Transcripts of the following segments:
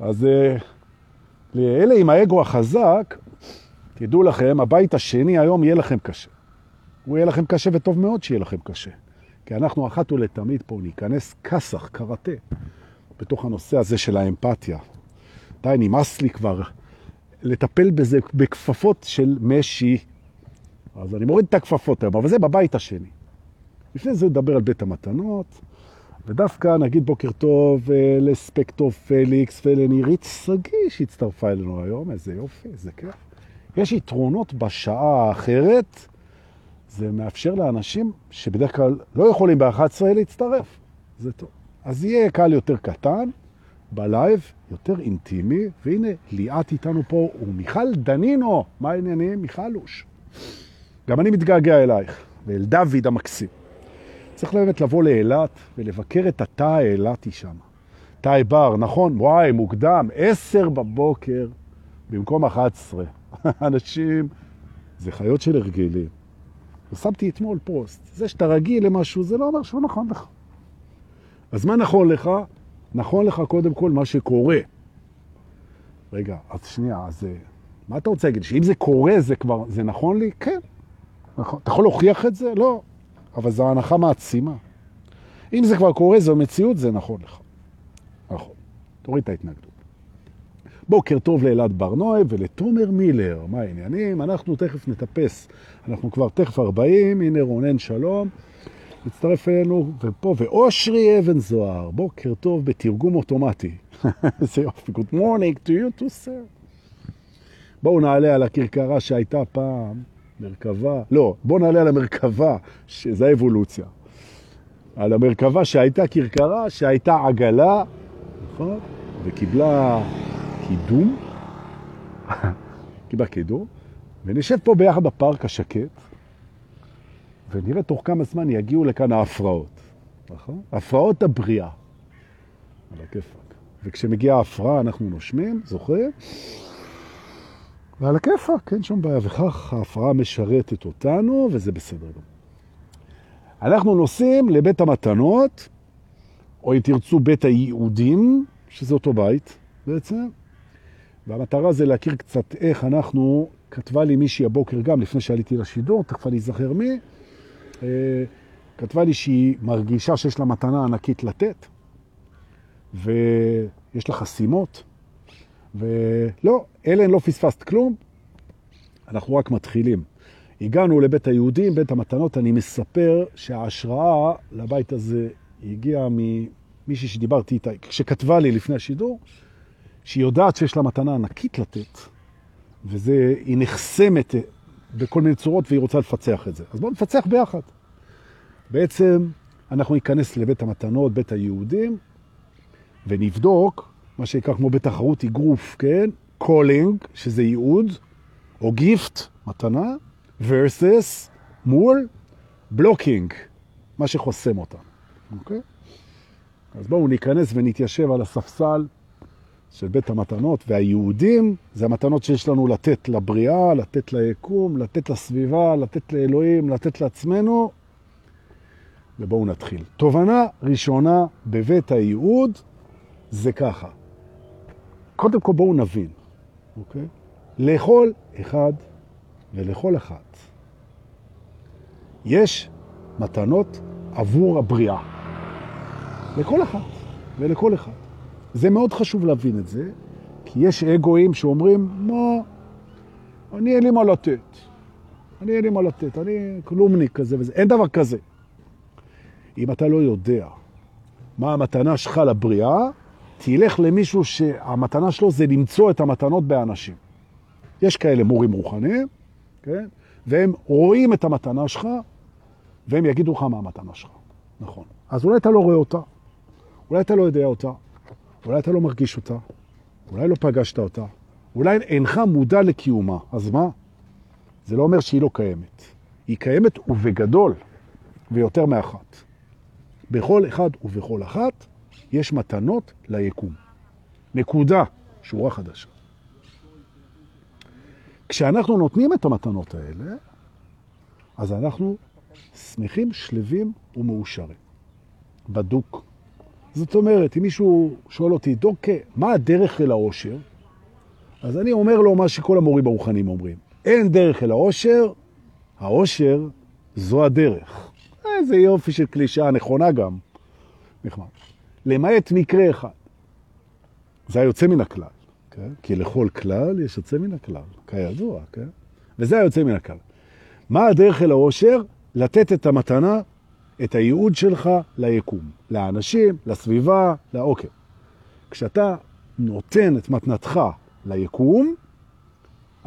אז אה, לאלה עם האגו החזק, תדעו לכם, הבית השני היום יהיה לכם קשה. הוא יהיה לכם קשה וטוב מאוד שיהיה לכם קשה. כי אנחנו אחת ולתמיד פה ניכנס כסח, קראטה, בתוך הנושא הזה של האמפתיה. די, נמאס לי כבר לטפל בזה בכפפות של משי. אז אני מוריד את הכפפות היום, אבל זה בבית השני. לפני זה נדבר על בית המתנות, ודווקא נגיד בוקר טוב אה, לספקטור פליקס ולנירית סגי שהצטרפה אלינו היום, איזה יופי, איזה כיף. יש יתרונות בשעה האחרת, זה מאפשר לאנשים שבדרך כלל לא יכולים ב-11 להצטרף. זה טוב. אז יהיה קהל יותר קטן, בלייב, יותר אינטימי, והנה ליאת איתנו פה, ומיכל דנינו, מה העניינים? מיכלוש. גם אני מתגעגע אלייך, ואל דוד המקסים. צריך באמת לבוא לאילת ולבקר את התא האילתי שם. תא בר, נכון, וואי, מוקדם, עשר בבוקר במקום 11. אנשים, זה חיות של הרגלים. ושמתי אתמול פוסט. זה שאתה רגיל למשהו, זה לא אומר שהוא נכון לך. אז מה נכון לך? נכון לך קודם כל מה שקורה. רגע, אז שנייה, אז מה אתה רוצה להגיד? שאם זה קורה, זה כבר, זה נכון לי? כן. נכון. אתה יכול להוכיח את זה? לא. אבל זו הנחה מעצימה. אם זה כבר קורה, זו מציאות, זה נכון לך. נכון. תוריד את ההתנגדות. בוקר טוב לאלעד ברנועי ולתומר מילר. מה העניינים? אנחנו תכף נטפס. אנחנו כבר תכף 40, הנה רונן שלום. מצטרף אלינו, ופה, ואושרי אבן זוהר. בוקר טוב בתרגום אוטומטי. זה יופי. Good morning to you too, sir. בואו נעלה על הכרכרה שהייתה פעם, מרכבה, לא, בואו נעלה על המרכבה, שזה האבולוציה. על המרכבה שהייתה כרכרה, שהייתה עגלה, נכון? וקיבלה קידום, קיבלה קידום, ונשב פה ביחד בפארק השקט, ונראה תוך כמה זמן יגיעו לכאן ההפרעות, נכון? הפרעות הבריאה. על הכיפק. וכשמגיעה ההפרעה אנחנו נושמים, זוכרים? ועל הכיפק, אין שום בעיה. וכך ההפרעה משרתת אותנו, וזה בסדר גם. אנחנו נוסעים לבית המתנות, או אם תרצו בית היהודים, שזה אותו בית בעצם, והמטרה זה להכיר קצת איך אנחנו, כתבה לי מישהי הבוקר גם, לפני שעליתי לשידור, תכף אני אזכר מי, אה, כתבה לי שהיא מרגישה שיש לה מתנה ענקית לתת, ויש לה חסימות, ולא, אלן לא פספסת כלום, אנחנו רק מתחילים. הגענו לבית היהודים, בית המתנות, אני מספר שההשראה לבית הזה הגיעה ממישהי שדיברתי איתה, שכתבה לי לפני השידור, שהיא יודעת שיש לה מתנה ענקית לתת, והיא נחסמת בכל מיני צורות והיא רוצה לפצח את זה. אז בואו נפצח ביחד. בעצם אנחנו ניכנס לבית המתנות, בית הייעודים, ונבדוק מה שיקרא כמו בתחרות אגרוף, כן? calling, שזה ייעוד, או gift, מתנה, versus מול blocking, מה שחוסם אותה. אוקיי? אז בואו ניכנס ונתיישב על הספסל של בית המתנות, והייעודים זה המתנות שיש לנו לתת לבריאה, לתת ליקום, לתת לסביבה, לתת לאלוהים, לתת לעצמנו. ובואו נתחיל. תובנה ראשונה בבית הייעוד זה ככה. קודם כל בואו נבין, אוקיי? לכל אחד ולכל אחת יש מתנות עבור הבריאה. לכל אחת ולכל אחד. זה מאוד חשוב להבין את זה, כי יש אגואים שאומרים, מה, אני אין לי מה לתת. אני אין לי מה לתת, אני כלומניק כזה וזה. אין דבר כזה. אם אתה לא יודע מה המתנה שלך לבריאה, תלך למישהו שהמתנה שלו זה למצוא את המתנות באנשים. יש כאלה מורים רוחניים, כן? והם רואים את המתנה שלך, והם יגידו לך מה המתנה שלך. נכון. אז אולי אתה לא רואה אותה, אולי אתה לא יודע אותה, אולי אתה לא מרגיש אותה, אולי לא פגשת אותה, אולי אינך מודע לקיומה. אז מה? זה לא אומר שהיא לא קיימת. היא קיימת ובגדול, ויותר מאחת. בכל אחד ובכל אחת יש מתנות ליקום. נקודה, שורה חדשה. כשאנחנו נותנים את המתנות האלה, אז אנחנו שמחים, שלווים ומאושרים. בדוק. זאת אומרת, אם מישהו שואל אותי, דוקא, מה הדרך אל העושר? אז אני אומר לו מה שכל המורים הרוחנים אומרים. אין דרך אל העושר, העושר זו הדרך. איזה יופי של קלישה, נכונה גם. נחמד. למעט מקרה אחד. זה היוצא מן הכלל, כן? כי לכל כלל יש יוצא מן הכלל, כידוע, כן? וזה היוצא מן הכלל. מה הדרך אל העושר? לתת את המתנה, את הייעוד שלך ליקום, לאנשים, לסביבה, לאוקיי. כשאתה נותן את מתנתך ליקום,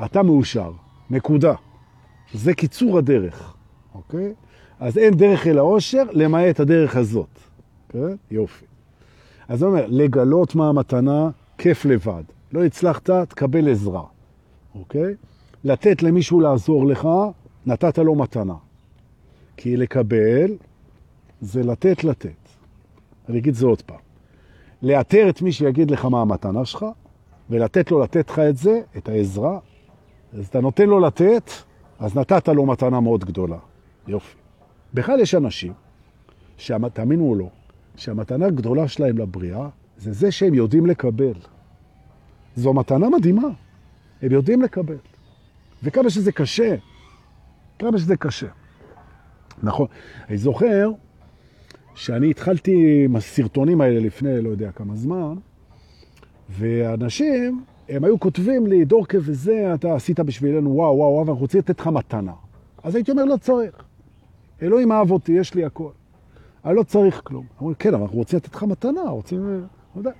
אתה מאושר, נקודה. זה קיצור הדרך, אוקיי? אז אין דרך אל העושר למעט הדרך הזאת. כן? יופי. אז הוא אומר, לגלות מה המתנה, כיף לבד. לא הצלחת, תקבל עזרה, אוקיי? לתת למישהו לעזור לך, נתת לו מתנה. כי לקבל זה לתת לתת. אני אגיד זה עוד פעם. לאתר את מי שיגיד לך מה המתנה שלך, ולתת לו לתת לך את זה, את העזרה. אז אתה נותן לו לתת, אז נתת לו מתנה מאוד גדולה. יופי. בכלל יש אנשים, תאמינו או לא, שהמתנה הגדולה שלהם לבריאה זה זה שהם יודעים לקבל. זו מתנה מדהימה. הם יודעים לקבל. וכמה שזה קשה, כמה שזה קשה. נכון. אני זוכר שאני התחלתי עם הסרטונים האלה לפני לא יודע כמה זמן, ואנשים, הם היו כותבים לי, דורקה וזה, אתה עשית בשבילנו, וואו, וואו, וואו, ואנחנו רוצים לתת לך מתנה. אז הייתי אומר, לא צריך. אלוהים אהב אותי, יש לי הכל. אני לא צריך כלום. אמרו, כן, אבל אנחנו רוצים לתת לך מתנה, רוצים... לא יודע.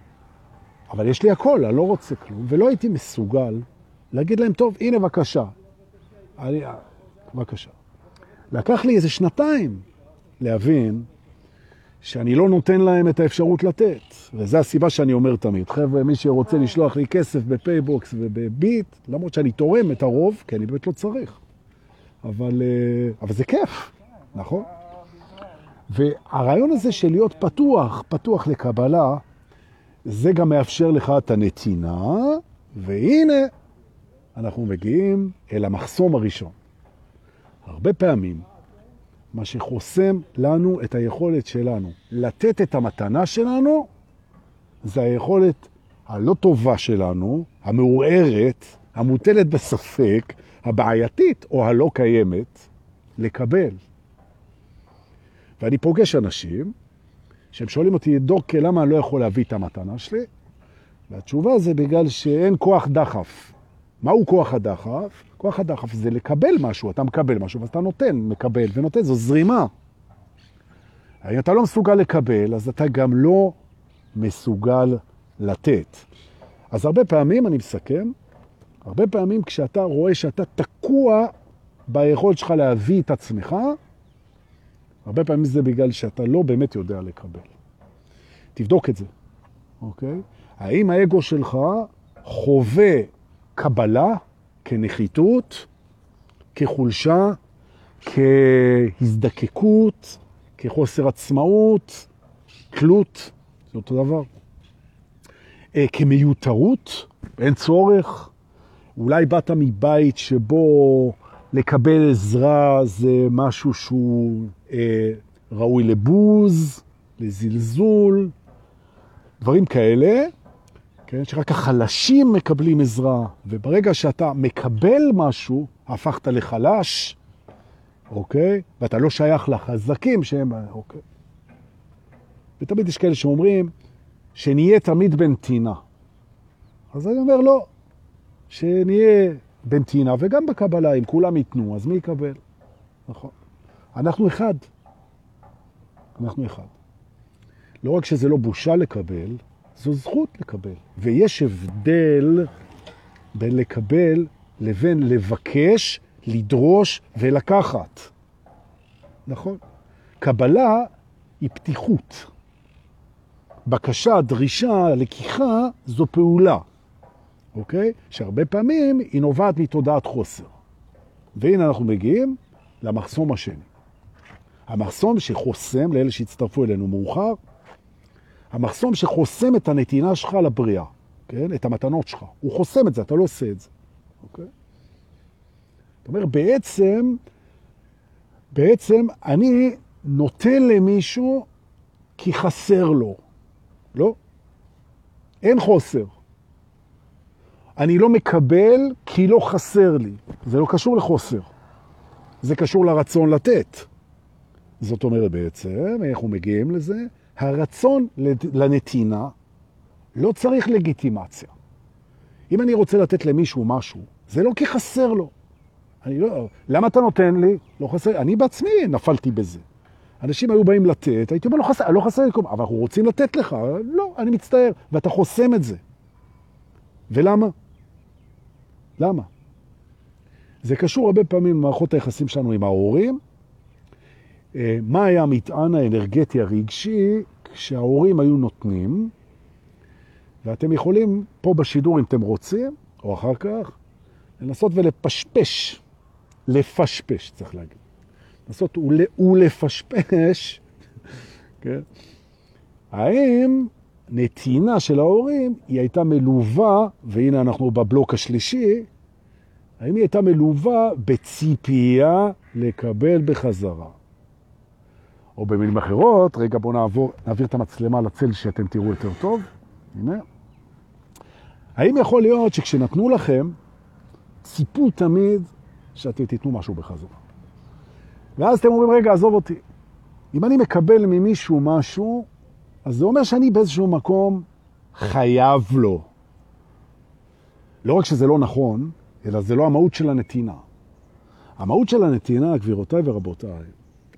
אבל יש לי הכל, אני לא רוצה כלום. ולא הייתי מסוגל להגיד להם, טוב, הנה, בבקשה. אני... בבקשה. לקח לי איזה שנתיים להבין שאני לא נותן להם את האפשרות לתת. וזו הסיבה שאני אומר תמיד, חבר'ה, מי שרוצה לשלוח לי כסף בפייבוקס ובביט, למרות שאני תורם את הרוב, כי אני באמת לא צריך. אבל, אה, אבל זה כיף, נכון? והרעיון הזה של להיות פתוח, פתוח לקבלה, זה גם מאפשר לך את הנתינה, והנה אנחנו מגיעים אל המחסום הראשון. הרבה פעמים מה שחוסם לנו את היכולת שלנו לתת את המתנה שלנו, זה היכולת הלא טובה שלנו, המעורערת, המוטלת בספק, הבעייתית או הלא קיימת, לקבל. ואני פוגש אנשים שהם שואלים אותי, דוקא, למה אני לא יכול להביא את המתנה שלי? והתשובה זה בגלל שאין כוח דחף. מהו כוח הדחף? כוח הדחף זה לקבל משהו, אתה מקבל משהו, ואז אתה נותן, מקבל ונותן, זו זרימה. אם אתה לא מסוגל לקבל, אז אתה גם לא מסוגל לתת. אז הרבה פעמים, אני מסכם, הרבה פעמים כשאתה רואה שאתה תקוע ביכולת שלך להביא את עצמך, הרבה פעמים זה בגלל שאתה לא באמת יודע לקבל. תבדוק את זה, אוקיי? האם האגו שלך חווה קבלה כנחיתות, כחולשה, כהזדקקות, כחוסר עצמאות, תלות, זה אותו דבר. אה, כמיותרות, אין צורך. אולי באת מבית שבו לקבל עזרה זה משהו שהוא ראוי לבוז, לזלזול, דברים כאלה, כן? שרק החלשים מקבלים עזרה, וברגע שאתה מקבל משהו, הפכת לחלש, אוקיי? ואתה לא שייך לחזקים שהם, אוקיי? ותמיד יש כאלה שאומרים שנהיה תמיד בנתינה. אז אני אומר לא, שנהיה בנתינה וגם בקבלה, אם כולם ייתנו, אז מי יקבל? נכון. אנחנו אחד. אנחנו אחד. לא רק שזה לא בושה לקבל, זו זכות לקבל. ויש הבדל בין לקבל לבין לבקש, לדרוש ולקחת. נכון? קבלה היא פתיחות. בקשה, דרישה, לקיחה, זו פעולה. אוקיי? שהרבה פעמים היא נובעת מתודעת חוסר. והנה אנחנו מגיעים למחסום השני. המחסום שחוסם, לאלה שהצטרפו אלינו מאוחר, המחסום שחוסם את הנתינה שלך לבריאה, כן? את המתנות שלך. הוא חוסם את זה, אתה לא עושה את זה. אוקיי? זאת אומרת, בעצם, בעצם אני נותן למישהו כי חסר לו. לא. אין חוסר. אני לא מקבל כי לא חסר לי. זה לא קשור לחוסר. זה קשור לרצון לתת. זאת אומרת בעצם, אנחנו מגיעים לזה, הרצון לנתינה לא צריך לגיטימציה. אם אני רוצה לתת למישהו משהו, זה לא כי חסר לו. אני לא, למה אתה נותן לי? לא חסר, אני בעצמי נפלתי בזה. אנשים היו באים לתת, הייתי אומר, לא חסר, לא חסר לי כלום, אבל אנחנו רוצים לתת לך. לא, אני מצטער. ואתה חוסם את זה. ולמה? למה? זה קשור הרבה פעמים למערכות היחסים שלנו עם ההורים. אה, מה היה המטען האנרגטי הרגשי כשההורים היו נותנים, ואתם יכולים פה בשידור, אם אתם רוצים, או אחר כך, לנסות ולפשפש, לפשפש, צריך להגיד. לנסות ולפשפש, כן? האם נתינה של ההורים היא הייתה מלווה, והנה אנחנו בבלוק השלישי, האם היא הייתה מלווה בציפייה לקבל בחזרה? או במילים אחרות, רגע בואו נעבור, נעביר את המצלמה לצל שאתם תראו יותר טוב. הנה. האם יכול להיות שכשנתנו לכם, ציפו תמיד שאתם תיתנו משהו בחזרה? ואז אתם אומרים, רגע, עזוב אותי. אם אני מקבל ממישהו משהו, אז זה אומר שאני באיזשהו מקום חייב לו. לא רק שזה לא נכון, אלא זה לא המהות של הנתינה. המהות של הנתינה, גבירותיי ורבותיי,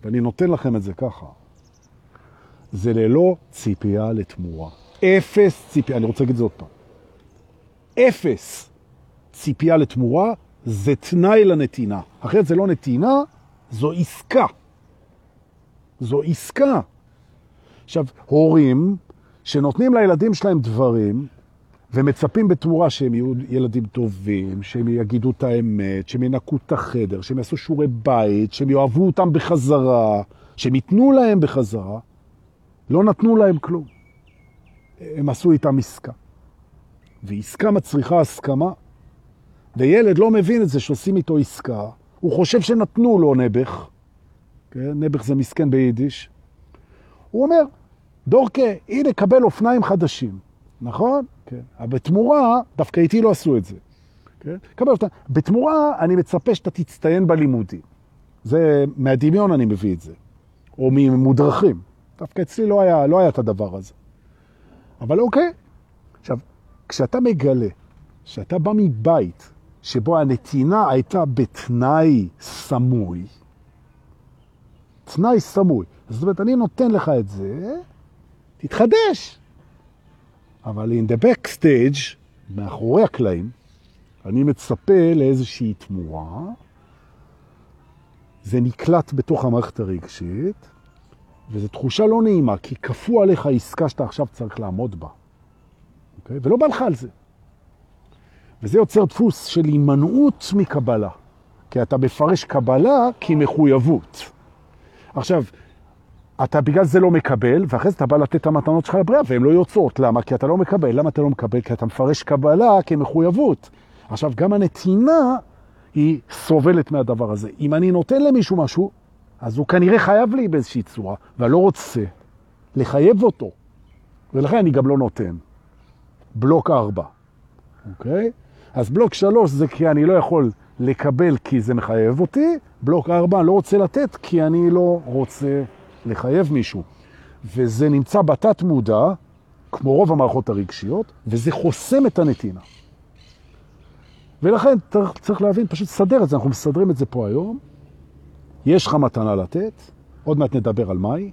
ואני נותן לכם את זה ככה, זה ללא ציפייה לתמורה. אפס ציפייה, אני רוצה להגיד את זה עוד פעם. אפס ציפייה לתמורה זה תנאי לנתינה. אחרת זה לא נתינה, זו עסקה. זו עסקה. עכשיו, הורים שנותנים לילדים שלהם דברים, ומצפים בתמורה שהם יהיו ילדים טובים, שהם יגידו את האמת, שהם ינקו את החדר, שהם יעשו שיעורי בית, שהם יאהבו אותם בחזרה, שהם ייתנו להם בחזרה, לא נתנו להם כלום. הם עשו איתם עסקה. ועסקה מצריכה הסכמה, וילד לא מבין את זה שעושים איתו עסקה, הוא חושב שנתנו לו נבח, כן? נבח זה מסכן ביידיש, הוא אומר, דורקה, הנה, קבל אופניים חדשים, נכון? כן. אבל בתמורה, דווקא איתי לא עשו את זה. כן? קבל אופניים. בתמורה, אני מצפה שאתה תצטיין בלימודים. זה, מהדמיון אני מביא את זה. או ממודרכים. דווקא אצלי לא היה, לא היה את הדבר הזה. אבל אוקיי. עכשיו, כשאתה מגלה שאתה בא מבית שבו הנתינה הייתה בתנאי סמוי, תנאי סמוי, זאת אומרת, אני נותן לך את זה, תתחדש. אבל in the backstage, מאחורי הקלעים, אני מצפה לאיזושהי תמורה, זה נקלט בתוך המערכת הרגשית, וזו תחושה לא נעימה, כי כפו עליך עסקה שאתה עכשיו צריך לעמוד בה. אוקיי? ולא בא לך על זה. וזה יוצר דפוס של הימנעות מקבלה, כי אתה מפרש קבלה כמחויבות. עכשיו, אתה בגלל זה לא מקבל, ואחרי זה אתה בא לתת את המתנות שלך לבריאה, והן לא יוצאות. למה? כי אתה לא מקבל. למה אתה לא מקבל? כי אתה מפרש קבלה כמחויבות. עכשיו, גם הנתינה היא סובלת מהדבר הזה. אם אני נותן למישהו משהו, אז הוא כנראה חייב לי באיזושהי צורה, ואני לא רוצה לחייב אותו. ולכן אני גם לא נותן. בלוק 4, אוקיי? אז בלוק 3 זה כי אני לא יכול לקבל כי זה מחייב אותי, בלוק 4 אני לא רוצה לתת כי אני לא רוצה לחייב מישהו. וזה נמצא בתת מודע, כמו רוב המערכות הרגשיות, וזה חוסם את הנתינה. ולכן צריך, להבין, פשוט סדר את זה, אנחנו מסדרים את זה פה היום. יש לך מתנה לתת, עוד מעט נדבר על מהי.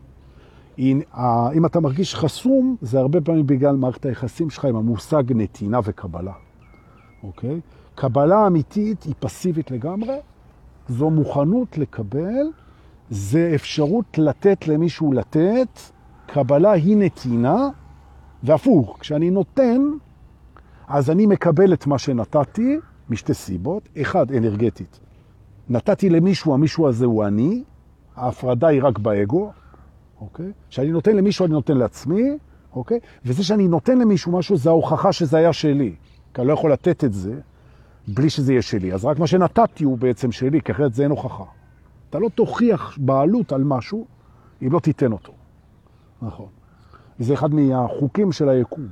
אם אתה מרגיש חסום, זה הרבה פעמים בגלל מערכת היחסים שלך עם המושג נתינה וקבלה. אוקיי? קבלה אמיתית היא פסיבית לגמרי, זו מוכנות לקבל זה אפשרות לתת למישהו לתת, קבלה היא נתינה, והפוך, כשאני נותן, אז אני מקבל את מה שנתתי משתי סיבות. אחד, אנרגטית. נתתי למישהו, המישהו הזה הוא אני, ההפרדה היא רק באגו, אוקיי? כשאני נותן למישהו, אני נותן לעצמי, אוקיי? וזה שאני נותן למישהו משהו, זה ההוכחה שזה היה שלי. כי אני לא יכול לתת את זה בלי שזה יהיה שלי. אז רק מה שנתתי הוא בעצם שלי, כי אחרת זה אין הוכחה. אתה לא תוכיח בעלות על משהו אם לא תיתן אותו. נכון. זה אחד מהחוקים של היקום,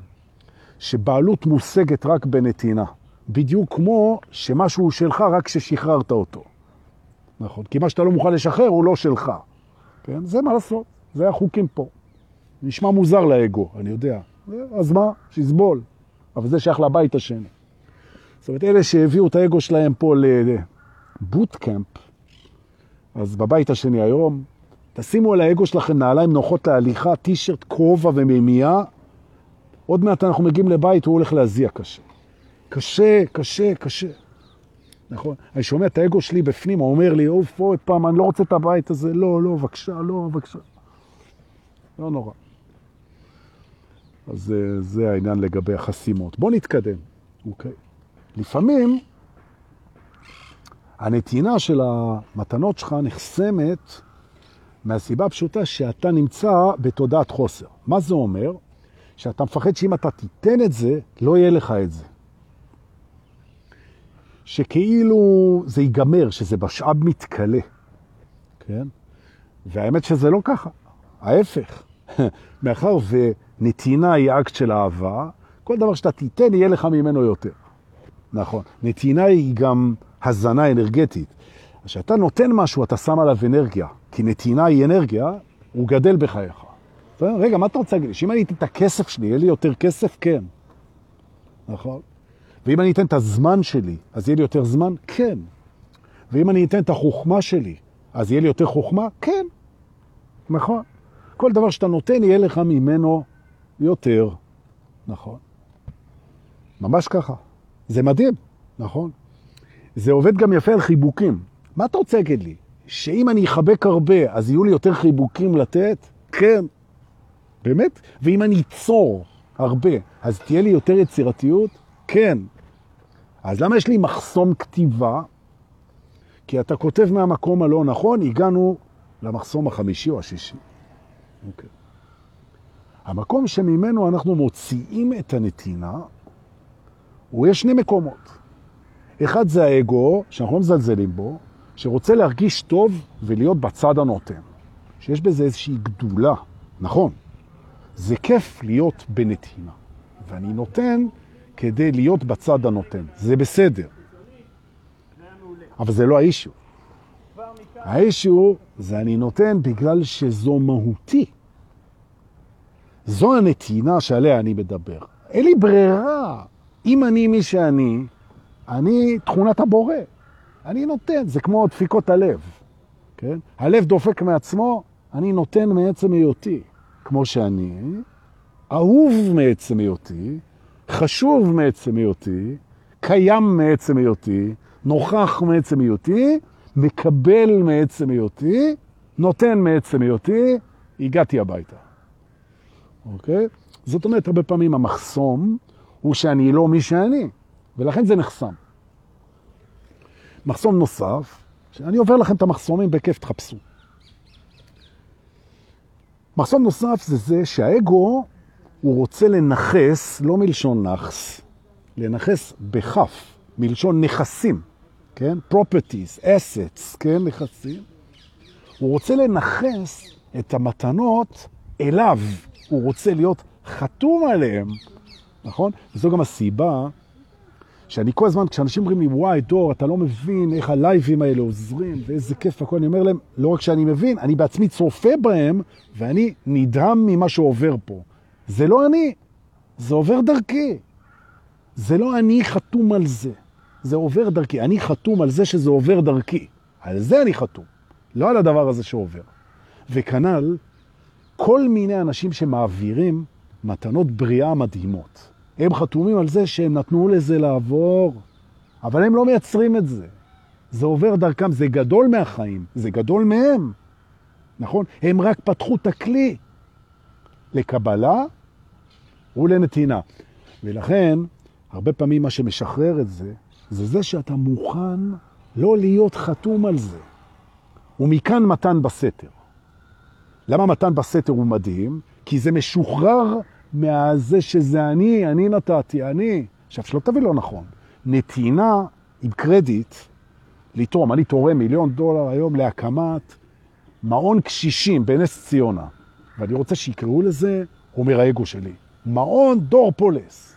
שבעלות מושגת רק בנתינה. בדיוק כמו שמשהו שלך רק כששחררת אותו. נכון? כי מה שאתה לא מוכן לשחרר הוא לא שלך. כן? זה מה לעשות, זה החוקים פה. נשמע מוזר לאגו, אני יודע. אז מה? שיסבול. אבל זה שייך לבית השני. זאת אומרת, אלה שהביאו את האגו שלהם פה לבוטקאמפ, אז בבית השני היום, תשימו על האגו שלכם נעליים נוחות להליכה, טישרט, כובע ומימייה. עוד מעט אנחנו מגיעים לבית, הוא הולך להזיע קשה. קשה, קשה, קשה. נכון? אני שומע את האגו שלי בפנים, הוא אומר לי, אוף, עוד פעם, אני לא רוצה את הבית הזה. לא, לא, בבקשה, לא, בבקשה. לא נורא. אז זה, זה העניין לגבי החסימות. בוא נתקדם, אוקיי? לפעמים הנתינה של המתנות שלך נחסמת מהסיבה הפשוטה שאתה נמצא בתודעת חוסר. מה זה אומר? שאתה מפחד שאם אתה תיתן את זה, לא יהיה לך את זה. שכאילו זה ייגמר, שזה משאב מתקלה, כן? והאמת שזה לא ככה, ההפך. מאחר ונתינה היא אקט של אהבה, כל דבר שאתה תיתן יהיה לך ממנו יותר. נכון. נתינה היא גם הזנה אנרגטית. כשאתה נותן משהו, אתה שם עליו אנרגיה, כי נתינה היא אנרגיה, הוא גדל בחייך. רגע, מה אתה רוצה להגיד לי? שאם אני אתן את הכסף שלי, יהיה לי יותר כסף? כן. נכון? ואם אני אתן את הזמן שלי, אז יהיה לי יותר זמן? כן. ואם אני אתן את החוכמה שלי, אז יהיה לי יותר חוכמה? כן. נכון. כל דבר שאתה נותן, יהיה לך ממנו יותר. נכון. ממש ככה. זה מדהים, נכון? זה עובד גם יפה על חיבוקים. מה אתה רוצה להגיד לי? שאם אני אחבק הרבה, אז יהיו לי יותר חיבוקים לתת? כן. באמת? ואם אני אצור הרבה, אז תהיה לי יותר יצירתיות? כן. אז למה יש לי מחסום כתיבה? כי אתה כותב מהמקום הלא נכון, הגענו למחסום החמישי או השישי. אוקיי. המקום שממנו אנחנו מוציאים את הנתינה, הוא יש שני מקומות. אחד זה האגו, שאנחנו לא מזלזלים בו, שרוצה להרגיש טוב ולהיות בצד הנותן. שיש בזה איזושהי גדולה. נכון, זה כיף להיות בנתינה. ואני נותן כדי להיות בצד הנותן. זה בסדר. אבל זה לא האישו. האישו זה אני נותן בגלל שזו מהותי. זו הנתינה שעליה אני מדבר. אין לי ברירה. אם אני מי שאני, אני תכונת הבורא. אני נותן, זה כמו דפיקות הלב. כן? הלב דופק מעצמו, אני נותן מעצם היותי. כמו שאני, אהוב מעצם היותי, חשוב מעצם היותי, קיים מעצם היותי, נוכח מעצם היותי, מקבל מעצם היותי, נותן מעצם היותי, הגעתי הביתה. אוקיי? זאת אומרת, הרבה פעמים המחסום הוא שאני לא מי שאני, ולכן זה נחסם. מחסום נוסף, שאני עובר לכם את המחסומים בכיף, תחפשו. מחסום נוסף זה זה שהאגו הוא רוצה לנחס, לא מלשון נחס, לנחס בכף, מלשון נכסים, כן? properties, assets, כן? נכסים. הוא רוצה לנחס את המתנות אליו, הוא רוצה להיות חתום עליהם, נכון? וזו גם הסיבה שאני כל הזמן, כשאנשים אומרים לי, וואי, דור, אתה לא מבין איך הלייבים האלה עוזרים, ואיזה כיף הכל, אני אומר להם, לא רק שאני מבין, אני בעצמי צופה בהם, ואני נדהם ממה שעובר פה. זה לא אני, זה עובר דרכי. זה לא אני חתום על זה, זה עובר דרכי. אני חתום על זה שזה עובר דרכי. על זה אני חתום, לא על הדבר הזה שעובר. וכנ"ל, כל מיני אנשים שמעבירים מתנות בריאה מדהימות. הם חתומים על זה שהם נתנו לזה לעבור, אבל הם לא מייצרים את זה. זה עובר דרכם, זה גדול מהחיים, זה גדול מהם, נכון? הם רק פתחו את הכלי לקבלה ולנתינה. ולכן, הרבה פעמים מה שמשחרר את זה, זה זה שאתה מוכן לא להיות חתום על זה. ומכאן מתן בסתר. למה מתן בסתר הוא מדהים? כי זה משוחרר מהזה שזה אני, אני נתתי, אני. עכשיו, שלא תביא לא נכון. נתינה עם קרדיט לתרום. אני תורם מיליון דולר היום להקמת מעון קשישים בנס ציונה. ואני רוצה שיקראו לזה אומר האגו שלי. מעון דור פולס.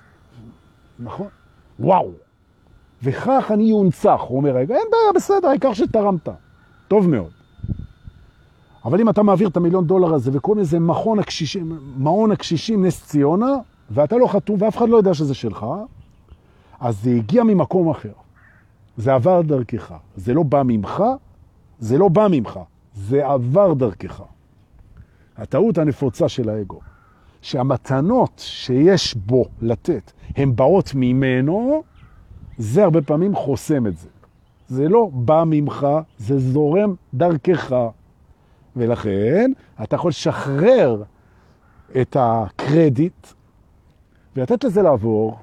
נכון? וואו. וכך אני יונצח, אומר האגו. אין בעיה, בסדר, העיקר שתרמת. טוב מאוד. אבל אם אתה מעביר את המיליון דולר הזה וקוראים לזה מכון הקשישים, מעון הקשישים נס ציונה, ואתה לא חתום ואף אחד לא יודע שזה שלך, אז זה הגיע ממקום אחר. זה עבר דרכך. זה לא בא ממך, זה לא בא ממך, זה עבר דרכך. הטעות הנפוצה של האגו, שהמתנות שיש בו לתת, הן באות ממנו, זה הרבה פעמים חוסם את זה. זה לא בא ממך, זה זורם דרכך. ולכן אתה יכול לשחרר את הקרדיט ולתת לזה לעבור,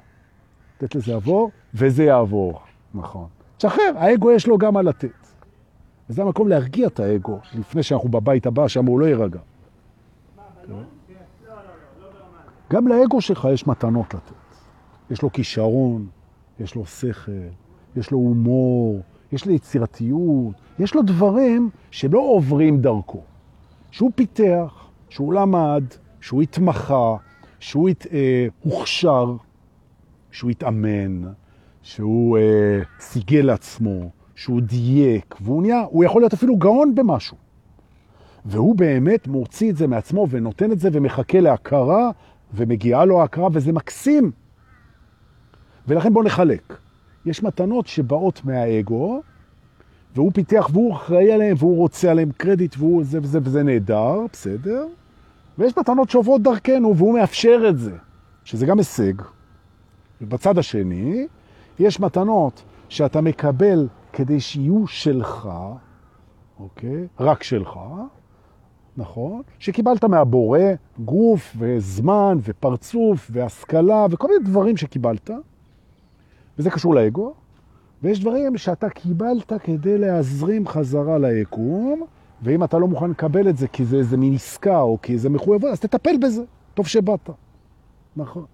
לתת לזה לעבור, וזה יעבור. נכון. תשחרר, האגו יש לו גם מה לתת. וזה המקום להרגיע את האגו, לפני שאנחנו בבית הבא, שם הוא לא יירגע. גם לאגו שלך יש מתנות לתת. יש לו כישרון, יש לו שכל, יש לו הומור, יש לו יצירתיות, יש לו דברים שלא עוברים דרכו. שהוא פיתח, שהוא למד, שהוא התמחה, שהוא הת, אה, הוכשר, שהוא התאמן, שהוא אה, סיגל עצמו, שהוא דייק, והוא נהיה, הוא יכול להיות אפילו גאון במשהו. והוא באמת מוציא את זה מעצמו ונותן את זה ומחכה להכרה, ומגיעה לו ההכרה, וזה מקסים. ולכן בואו נחלק. יש מתנות שבאות מהאגו, והוא פיתח והוא אחראי עליהם, והוא רוצה עליהם קרדיט, והוא זה וזה וזה נהדר, בסדר? ויש מתנות שעוברות דרכנו, והוא מאפשר את זה, שזה גם הישג. ובצד השני, יש מתנות שאתה מקבל כדי שיהיו שלך, אוקיי? רק שלך, נכון? שקיבלת מהבורא גוף וזמן ופרצוף והשכלה וכל מיני דברים שקיבלת, וזה קשור לאגו, ויש דברים שאתה קיבלת כדי להזרים חזרה ליקום, ואם אתה לא מוכן לקבל את זה כי זה איזה מין עסקה או כי זה מחויבות, אז תטפל בזה. טוב שבאת. נכון.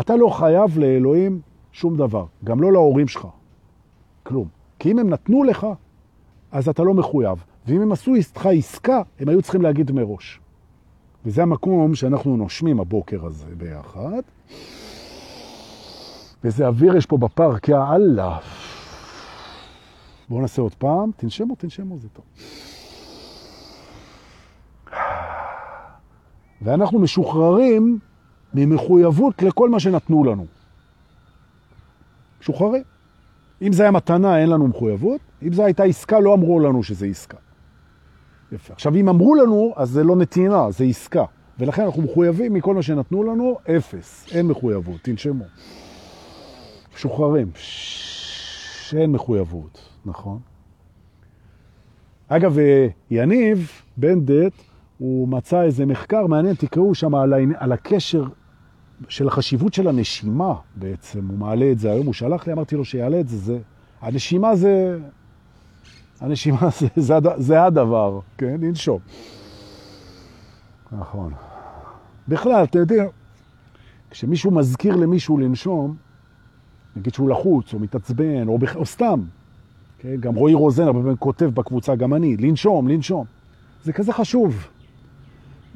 אתה לא חייב לאלוהים שום דבר, גם לא להורים שלך. כלום. כי אם הם נתנו לך, אז אתה לא מחויב. ואם הם עשו איתך עסקה, הם היו צריכים להגיד מראש. וזה המקום שאנחנו נושמים הבוקר הזה ביחד. ואיזה אוויר יש פה בפארק, יא אללה. בואו נעשה עוד פעם. תנשמו, תנשמו, זה טוב. ואנחנו משוחררים ממחויבות לכל מה שנתנו לנו. משוחררים. אם זה היה מתנה, אין לנו מחויבות. אם זו הייתה עסקה, לא אמרו לנו שזה עסקה. יפה. עכשיו, אם אמרו לנו, אז זה לא נתינה, זה עסקה. ולכן אנחנו מחויבים מכל מה שנתנו לנו, אפס. אין מחויבות, תנשמו. משוחררים. שאין מחויבות, נכון? אגב, יניב בנדט, הוא מצא איזה מחקר מעניין, תקראו שם על, על הקשר של החשיבות של הנשימה בעצם, הוא מעלה את זה היום, הוא שלח לי, אמרתי לו שיעלה את זה, זה הנשימה זה, הנשימה זה, זה, זה הדבר, כן, לנשום. נכון. בכלל, אתה יודע, כשמישהו מזכיר למישהו לנשום, נגיד שהוא לחוץ, או מתעצבן, או, בכ... או סתם, כן? גם רועי רוזן הרבה פעמים כותב בקבוצה, גם אני, לנשום, לנשום. זה כזה חשוב,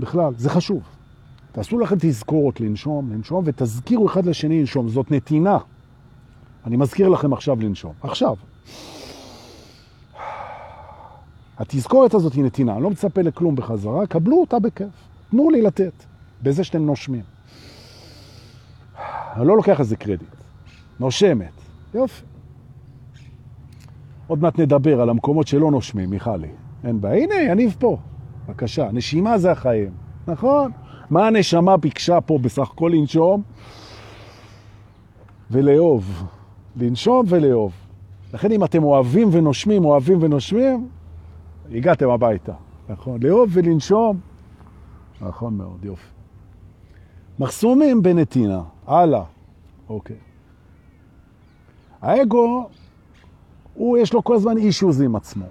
בכלל, זה חשוב. תעשו לכם תזכורות לנשום, לנשום, ותזכירו אחד לשני לנשום. זאת נתינה. אני מזכיר לכם עכשיו לנשום. עכשיו. התזכורת הזאת היא נתינה, אני לא מצפה לכלום בחזרה, קבלו אותה בכיף. תנו לי לתת, בזה שאתם נושמים. אני לא לוקח איזה קרדיט. נושמת. יופי. עוד מעט נדבר על המקומות שלא נושמים, מיכלי. אין בעיה. הנה, יניב פה. בבקשה. נשימה זה החיים. נכון? מה הנשמה ביקשה פה בסך הכל לנשום? ולאהוב. לנשום ולאהוב. לכן אם אתם אוהבים ונושמים, אוהבים ונושמים, הגעתם הביתה. נכון? לאהוב ולנשום. נכון מאוד, יופי. מחסומים בנתינה. הלאה. אוקיי. האגו, הוא יש לו כל הזמן אישוז עם עצמו.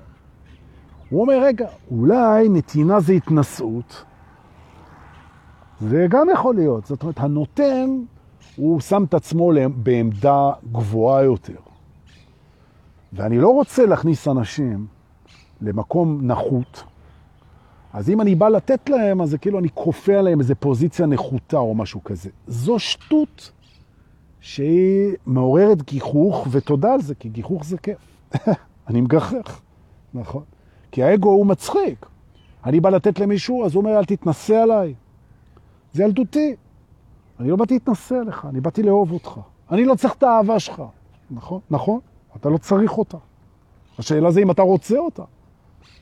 הוא אומר, רגע, אולי נתינה זה התנסות, זה גם יכול להיות. זאת אומרת, הנותן, הוא שם את עצמו בעמדה גבוהה יותר. ואני לא רוצה להכניס אנשים למקום נחות, אז אם אני בא לתת להם, אז זה כאילו אני כופה עליהם איזו פוזיציה נחותה או משהו כזה. זו שטות שהיא מעוררת גיחוך, ותודה על זה, כי גיחוך זה כיף. אני מגחך, נכון? כי האגו הוא מצחיק. אני בא לתת למישהו, אז הוא אומר, אל תתנסה עליי. זה ילדותי. אני לא באתי להתנסה עליך, אני באתי לאהוב אותך. אני לא צריך את האהבה שלך. נכון? נכון? אתה לא צריך אותה. השאלה זה אם אתה רוצה אותה.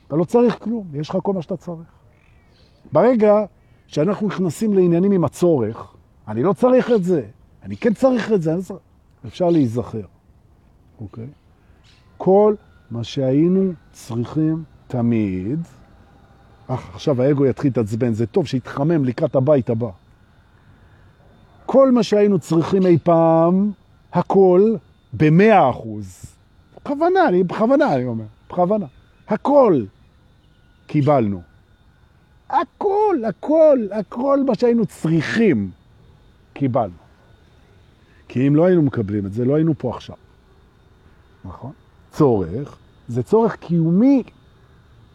אתה לא צריך כלום, יש לך כל מה שאתה צריך. ברגע שאנחנו נכנסים לעניינים עם הצורך, אני לא צריך את זה, אני כן צריך את זה, צריך... אפשר להיזכר, אוקיי? כל מה שהיינו צריכים תמיד, אך, עכשיו האגו יתחיל להתעצבן, זה טוב שיתחמם לקראת הבית הבא. כל מה שהיינו צריכים אי פעם, הכל, במאה אחוז. בכוונה, אני, בכוונה אני אומר, בכוונה. הכל קיבלנו. הכל, הכל, הכל מה שהיינו צריכים קיבלנו. כי אם לא היינו מקבלים את זה, לא היינו פה עכשיו. נכון? צורך, זה צורך קיומי.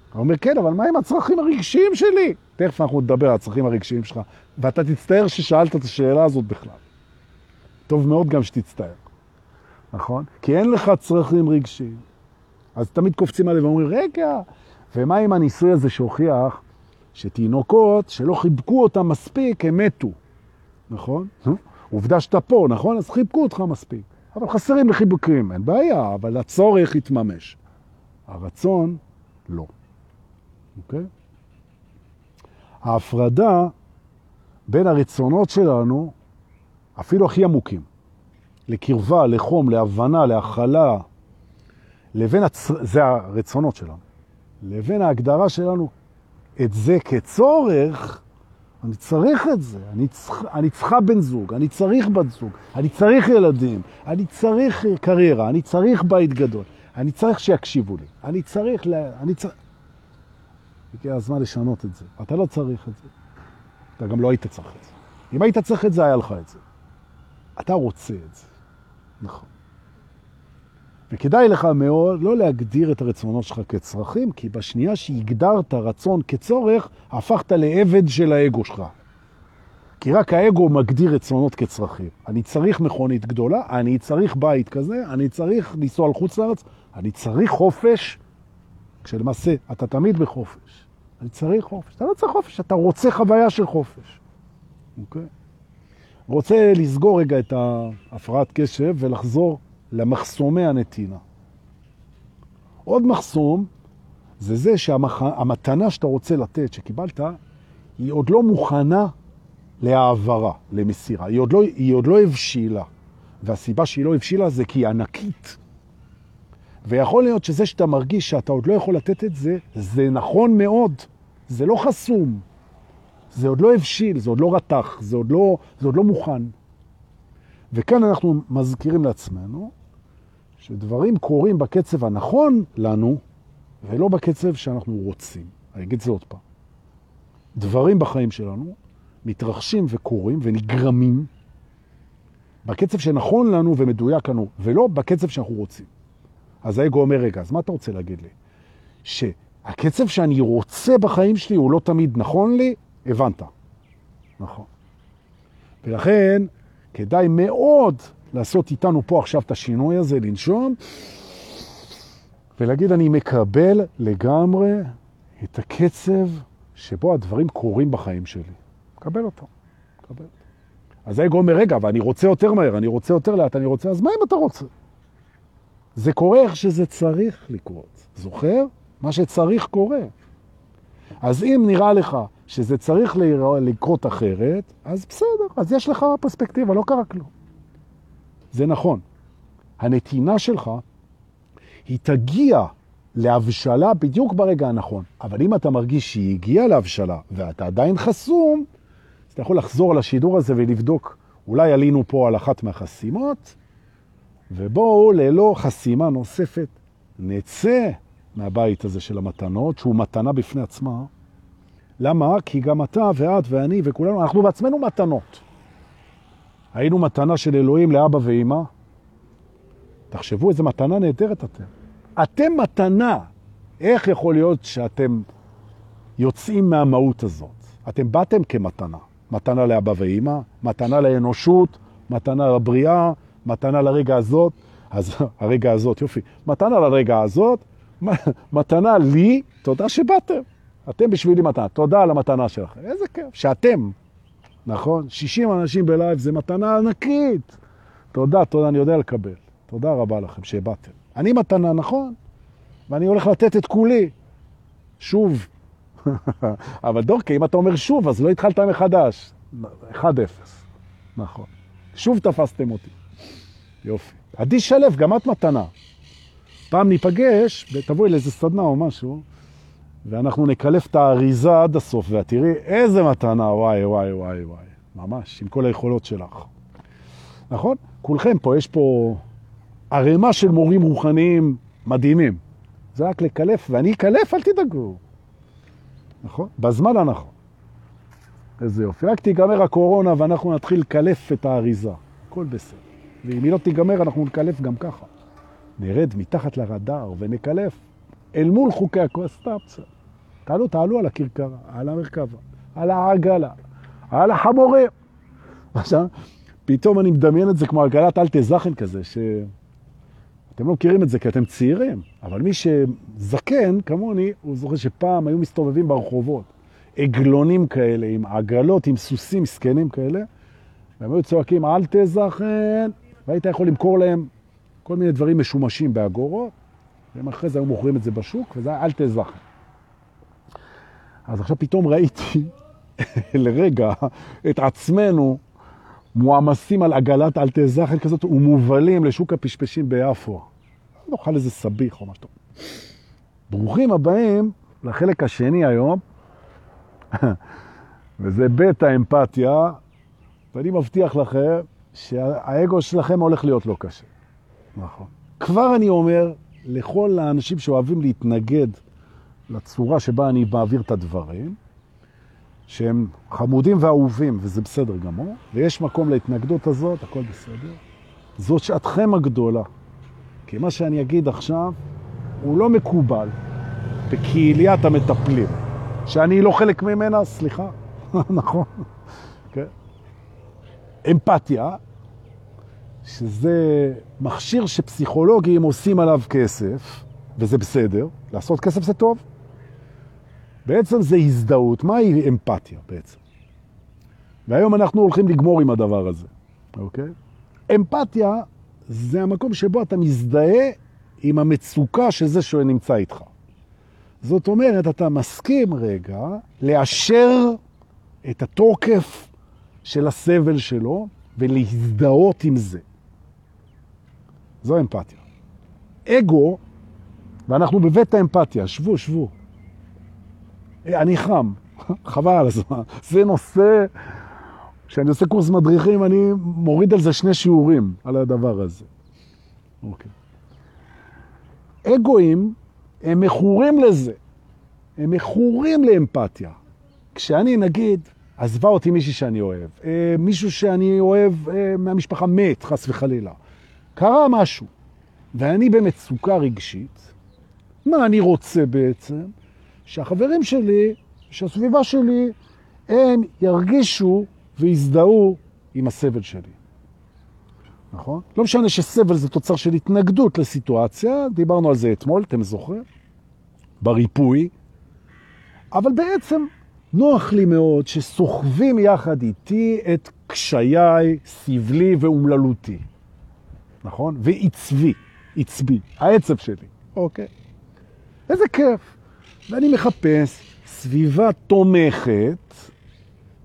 אתה אומר, כן, אבל מה עם הצרכים הרגשיים שלי? תכף אנחנו נדבר על הצרכים הרגשיים שלך, ואתה תצטער ששאלת את השאלה הזאת בכלל. טוב מאוד גם שתצטער, נכון? כי אין לך צרכים רגשיים. אז תמיד קופצים עליהם ואומרים, רגע, ומה עם הניסוי הזה שהוכיח שתינוקות שלא חיבקו אותם מספיק, הם מתו, נכון? עובדה שאתה פה, נכון? אז חיבקו אותך מספיק. אבל חסרים לחיבוקים, אין בעיה, אבל הצורך יתממש. הרצון, לא. אוקיי? ההפרדה בין הרצונות שלנו, אפילו הכי עמוקים, לקרבה, לחום, להבנה, להכלה, לבין, הצ... זה הרצונות שלנו, לבין ההגדרה שלנו, את זה כצורך, אני צריך את זה, אני, צריכה, אני צריכה בן זוג, אני צריך בת זוג, אני צריך ילדים, אני צריך קריירה, אני צריך בית גדול, אני צריך שיקשיבו לי, אני צריך, לה, אני צריך... הגיע הזמן לשנות את זה. אתה לא צריך את זה. אתה גם לא היית צריך את זה. אם היית צריך את זה, היה לך את זה. אתה רוצה את זה. נכון. וכדאי לך מאוד לא להגדיר את הרצונות שלך כצרכים, כי בשנייה שהגדרת רצון כצורך, הפכת לעבד של האגו שלך. כי רק האגו מגדיר רצונות כצרכים. אני צריך מכונית גדולה, אני צריך בית כזה, אני צריך לנסוע לחוץ לארץ, אני צריך חופש, כשלמעשה אתה תמיד בחופש. אני צריך חופש. אתה לא צריך חופש, אתה רוצה חוויה של חופש. אוקיי? רוצה לסגור רגע את ההפרעת קשב ולחזור למחסומי הנתינה. עוד מחסום זה זה שהמתנה שאתה רוצה לתת, שקיבלת, היא עוד לא מוכנה להעברה, למסירה. היא עוד לא, היא עוד לא הבשילה. והסיבה שהיא לא הבשילה זה כי היא ענקית. ויכול להיות שזה שאתה מרגיש שאתה עוד לא יכול לתת את זה, זה נכון מאוד. זה לא חסום. זה עוד לא הבשיל, זה עוד לא רתח, זה עוד לא, זה עוד לא מוכן. וכאן אנחנו מזכירים לעצמנו שדברים קורים בקצב הנכון לנו, ולא בקצב שאנחנו רוצים. אני אגיד זה עוד פעם. דברים בחיים שלנו מתרחשים וקורים ונגרמים בקצב שנכון לנו ומדויק לנו, ולא בקצב שאנחנו רוצים. אז האגו אומר, רגע, אז מה אתה רוצה להגיד לי? שהקצב שאני רוצה בחיים שלי הוא לא תמיד נכון לי? הבנת. נכון. ולכן כדאי מאוד לעשות איתנו פה עכשיו את השינוי הזה, לנשום, ולהגיד, אני מקבל לגמרי את הקצב שבו הדברים קורים בחיים שלי. מקבל אותו. מקבל. אז האגו אומר, רגע, ואני רוצה יותר מהר, אני רוצה יותר לאט, אני רוצה, אז מה אם אתה רוצה? זה קורה איך שזה צריך לקרות. זוכר? מה שצריך קורה. אז אם נראה לך שזה צריך לקרות אחרת, אז בסדר, אז יש לך פרספקטיבה, לא קרה כלום. זה נכון. הנתינה שלך, היא תגיע להבשלה בדיוק ברגע הנכון. אבל אם אתה מרגיש שהיא הגיעה להבשלה ואתה עדיין חסום, אז אתה יכול לחזור על השידור הזה ולבדוק, אולי עלינו פה על אחת מהחסימות, ובואו ללא חסימה נוספת נצא מהבית הזה של המתנות, שהוא מתנה בפני עצמה. למה? כי גם אתה ואת ואני וכולנו, אנחנו בעצמנו מתנות. היינו מתנה של אלוהים לאבא ואמא. תחשבו איזה מתנה נהדרת אתם. אתם מתנה. איך יכול להיות שאתם יוצאים מהמהות הזאת. אתם באתם כמתנה. מתנה לאבא ואימא, מתנה לאנושות, מתנה לבריאה, מתנה לרגע הזאת. אז הרגע הזאת, יופי. מתנה לרגע הזאת, מתנה לי, תודה שבאתם. אתם בשבילי מתנה. תודה על המתנה שלכם. איזה כיף. שאתם, נכון? 60 אנשים בלייב זה מתנה ענקית. תודה, תודה, אני יודע לקבל. תודה רבה לכם שבאתם. אני מתנה, נכון? ואני הולך לתת את כולי. שוב. אבל דורקה, אם אתה אומר שוב, אז לא התחלת מחדש. 1-0. נכון. שוב תפסתם אותי. יופי. עדי שלף, גם את מתנה. פעם ניפגש, ותבואי לאיזה סדנה או משהו, ואנחנו נקלף את האריזה עד הסוף, ואת תראי איזה מתנה, וואי, וואי, וואי, וואי. ממש, עם כל היכולות שלך. נכון? כולכם פה, יש פה ערימה של מורים רוחניים מדהימים. זה רק לקלף, ואני אקלף, אל תדאגו. נכון? בזמן הנכון. איזה יופי. רק תיגמר הקורונה ואנחנו נתחיל לקלף את האריזה. הכל בסדר. ואם היא לא תיגמר, אנחנו נקלף גם ככה. נרד מתחת לרדאר ונקלף אל מול חוקי הקווסטאפציה. תעלו, תעלו על הכרכרה, על המרכבה, על העגלה, על החמורים. עכשיו, פתאום אני מדמיין את זה כמו עגלת אל תזכן כזה, ש... אתם לא מכירים את זה כי אתם צעירים, אבל מי שזקן כמוני, הוא זוכר שפעם היו מסתובבים ברחובות, עגלונים כאלה, עם עגלות, עם סוסים סקנים כאלה, והם היו צועקים אל תזכן, והיית יכול למכור להם כל מיני דברים משומשים באגורות, והם אחרי זה היו מוכרים את זה בשוק, וזה היה אל תזכן. אז עכשיו פתאום ראיתי לרגע את עצמנו מועמסים על עגלת אל תזכן כזאת ומובלים לשוק הפשפשים ביפו. נאכל איזה סביח או משהו. ברוכים הבאים לחלק השני היום, וזה בית האמפתיה, ואני מבטיח לכם שהאגו שלכם הולך להיות לא קשה. נכון. כבר אני אומר לכל האנשים שאוהבים להתנגד לצורה שבה אני מעביר את הדברים, שהם חמודים ואהובים, וזה בסדר גמור, ויש מקום להתנגדות הזאת, הכל בסדר. זאת שעתכם הגדולה. כי מה שאני אגיד עכשיו הוא לא מקובל בקהיליית המטפלים. שאני לא חלק ממנה, סליחה, נכון. כן. אמפתיה, שזה מכשיר שפסיכולוגים עושים עליו כסף, וזה בסדר, לעשות כסף זה טוב. בעצם זה הזדהות. מהי אמפתיה בעצם? והיום אנחנו הולכים לגמור עם הדבר הזה, אוקיי? אמפתיה זה המקום שבו אתה מזדהה עם המצוקה של זה שנמצא איתך. זאת אומרת, אתה מסכים רגע לאשר את התוקף של הסבל שלו ולהזדהות עם זה. זו אמפתיה. אגו, ואנחנו בבית האמפתיה, שבו, שבו. אני חם, חבל על הזמן. זה נושא, כשאני עושה קורס מדריכים, אני מוריד על זה שני שיעורים, על הדבר הזה. אוקיי. אגואים הם מכורים לזה. הם מכורים לאמפתיה. כשאני, נגיד, עזבה אותי מישהי שאני אוהב, אה, מישהו שאני אוהב אה, מהמשפחה מת, חס וחלילה, קרה משהו, ואני במצוקה רגשית, מה אני רוצה בעצם? שהחברים שלי, שהסביבה שלי, הם ירגישו ויזדהו עם הסבל שלי. נכון? לא משנה שסבל זה תוצר של התנגדות לסיטואציה, דיברנו על זה אתמול, אתם זוכרים? בריפוי. אבל בעצם נוח לי מאוד שסוחבים יחד איתי את קשיי, סבלי ואומללותי. נכון? ועצבי, עצבי, העצב שלי. אוקיי. איזה כיף. ואני מחפש סביבה תומכת,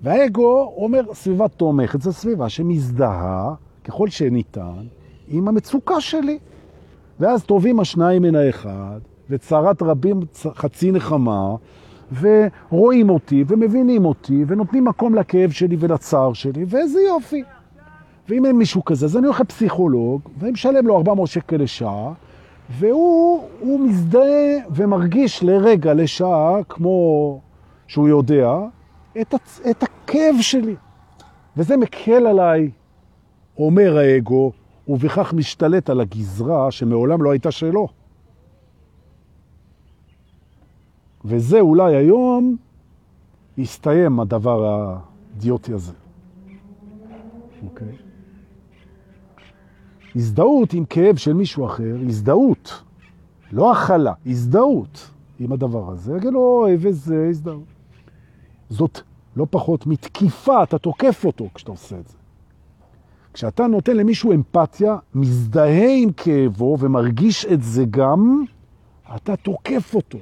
והאגו אומר סביבה תומכת, זו סביבה שמזדהה ככל שניתן עם המצוקה שלי. ואז טובים השניים מן האחד, וצרת רבים חצי נחמה, ורואים אותי ומבינים אותי ונותנים מקום לכאב שלי ולצער שלי, ואיזה יופי. ואם אין מישהו כזה, אז אני הולך לפסיכולוג, ואני משלם לו 400 שקל לשעה, והוא מזדהה ומרגיש לרגע, לשעה, כמו שהוא יודע, את, הצ... את הכאב שלי. וזה מקל עליי, אומר האגו, ובכך משתלט על הגזרה שמעולם לא הייתה שלו. וזה אולי היום יסתיים הדבר האידיוטי הזה. אוקיי? הזדהות עם כאב של מישהו אחר, הזדהות, לא הכלה, הזדהות עם הדבר הזה. יגיד לו, אוי, וזה הזדהות. זאת לא פחות מתקיפה, אתה תוקף אותו כשאתה עושה את זה. כשאתה נותן למישהו אמפתיה, מזדהה עם כאבו ומרגיש את זה גם, אתה תוקף אותו.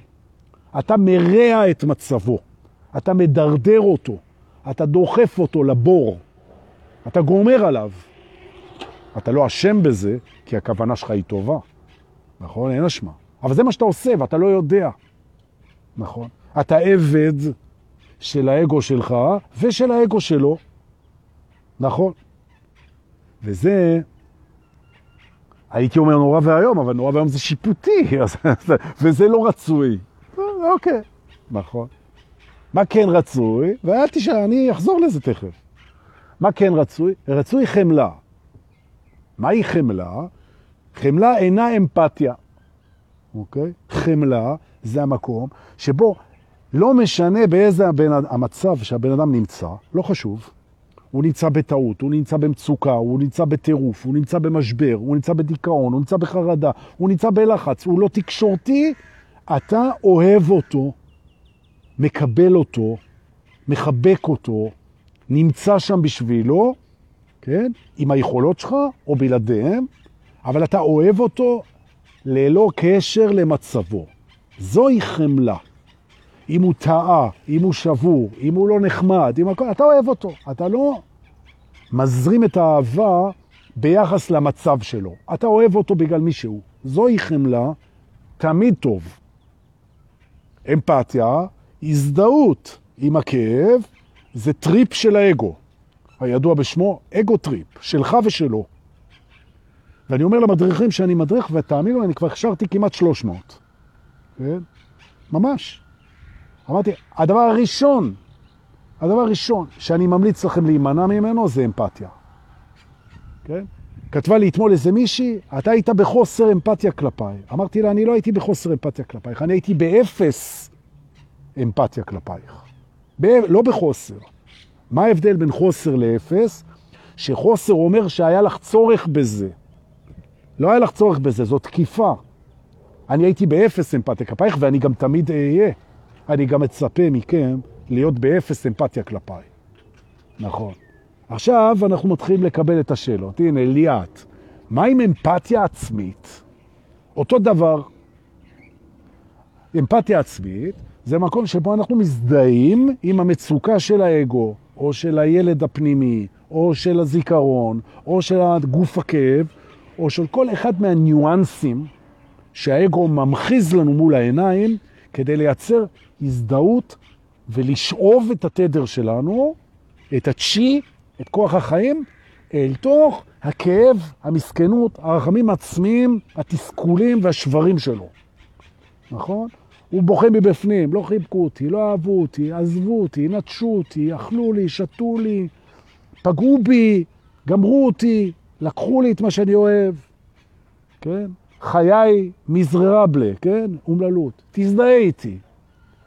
אתה מרע את מצבו. אתה מדרדר אותו. אתה דוחף אותו לבור. אתה גומר עליו. אתה לא אשם בזה, כי הכוונה שלך היא טובה. נכון? אין אשמה. אבל זה מה שאתה עושה, ואתה לא יודע. נכון? אתה עבד של האגו שלך ושל האגו שלו. נכון? וזה, הייתי אומר נורא והיום, אבל נורא והיום זה שיפוטי, וזה לא רצוי. אוקיי, נכון. מה כן רצוי? ואל תשאל, אני אחזור לזה תכף. מה כן רצוי? רצוי חמלה. מהי חמלה? חמלה אינה אמפתיה, אוקיי? חמלה זה המקום שבו לא משנה באיזה הבן, המצב שהבן אדם נמצא, לא חשוב, הוא נמצא בטעות, הוא נמצא במצוקה, הוא נמצא בטירוף, הוא נמצא במשבר, הוא נמצא בדיכאון, הוא נמצא בחרדה, הוא נמצא בלחץ, הוא לא תקשורתי, אתה אוהב אותו, מקבל אותו, מחבק אותו, נמצא שם בשבילו, כן? עם היכולות שלך או בלעדיהם, אבל אתה אוהב אותו ללא קשר למצבו. זוהי חמלה. אם הוא טעה, אם הוא שבור, אם הוא לא נחמד, אם הכל, אתה אוהב אותו. אתה לא מזרים את האהבה ביחס למצב שלו. אתה אוהב אותו בגלל מישהו. זוהי חמלה, תמיד טוב. אמפתיה, הזדהות עם הכאב, זה טריפ של האגו. הידוע בשמו ego trip, שלך ושלו. ואני אומר למדריכים שאני מדריך, ותאמינו, אני כבר הכשרתי כמעט 300. כן? ממש. אמרתי, הדבר הראשון, הדבר הראשון שאני ממליץ לכם להימנע ממנו זה אמפתיה. כן? כתבה לי אתמול איזה מישהי, אתה היית בחוסר אמפתיה כלפיי. אמרתי לה, אני לא הייתי בחוסר אמפתיה כלפייך, אני הייתי באפס אמפתיה כלפייך. ב- לא בחוסר. מה ההבדל בין חוסר לאפס? שחוסר אומר שהיה לך צורך בזה. לא היה לך צורך בזה, זו תקיפה. אני הייתי באפס אמפתיה כלפייך, ואני גם תמיד אהיה. אני גם מצפה מכם להיות באפס אמפתיה כלפיי. נכון. עכשיו אנחנו מתחילים לקבל את השאלות. הנה, ליאת, מה עם אמפתיה עצמית? אותו דבר. אמפתיה עצמית זה מקום שבו אנחנו מזדהים עם המצוקה של האגו, או של הילד הפנימי, או של הזיכרון, או של הגוף הכאב, או של כל אחד מהניואנסים שהאגו ממחיז לנו מול העיניים כדי לייצר הזדהות ולשאוב את התדר שלנו, את הצ'י, את כוח החיים, אל תוך הכאב, המסכנות, הרחמים העצמיים, התסכולים והשברים שלו. נכון? הוא בוכה מבפנים, לא חיבקו אותי, לא אהבו אותי, עזבו אותי, נטשו אותי, אכלו לי, שתו לי, פגעו בי, גמרו אותי, לקחו לי את מה שאני אוהב, כן? חיי מזררבלה, כן? אומללות. תזדהה איתי.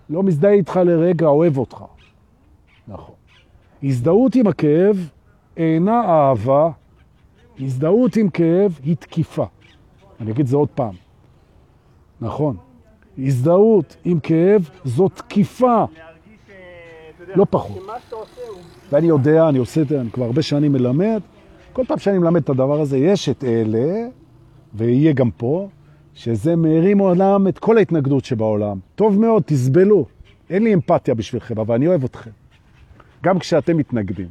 לא מזדהה איתך לרגע, אוהב אותך. נכון. הזדהות עם הכאב אינה אהבה, הזדהות עם כאב היא תקיפה. אני אגיד זה עוד פעם. נכון. הזדהות עם כאב זו תקיפה. לא פחות. ואני יודע, אני עושה את זה, אני כבר הרבה שנים מלמד. כל פעם שאני מלמד את הדבר הזה, יש את אלה, ויהיה גם פה, שזה מרים עולם את כל ההתנגדות שבעולם. טוב מאוד, תסבלו. אין לי אמפתיה בשבילכם, אבל אני אוהב אתכם. גם כשאתם מתנגדים.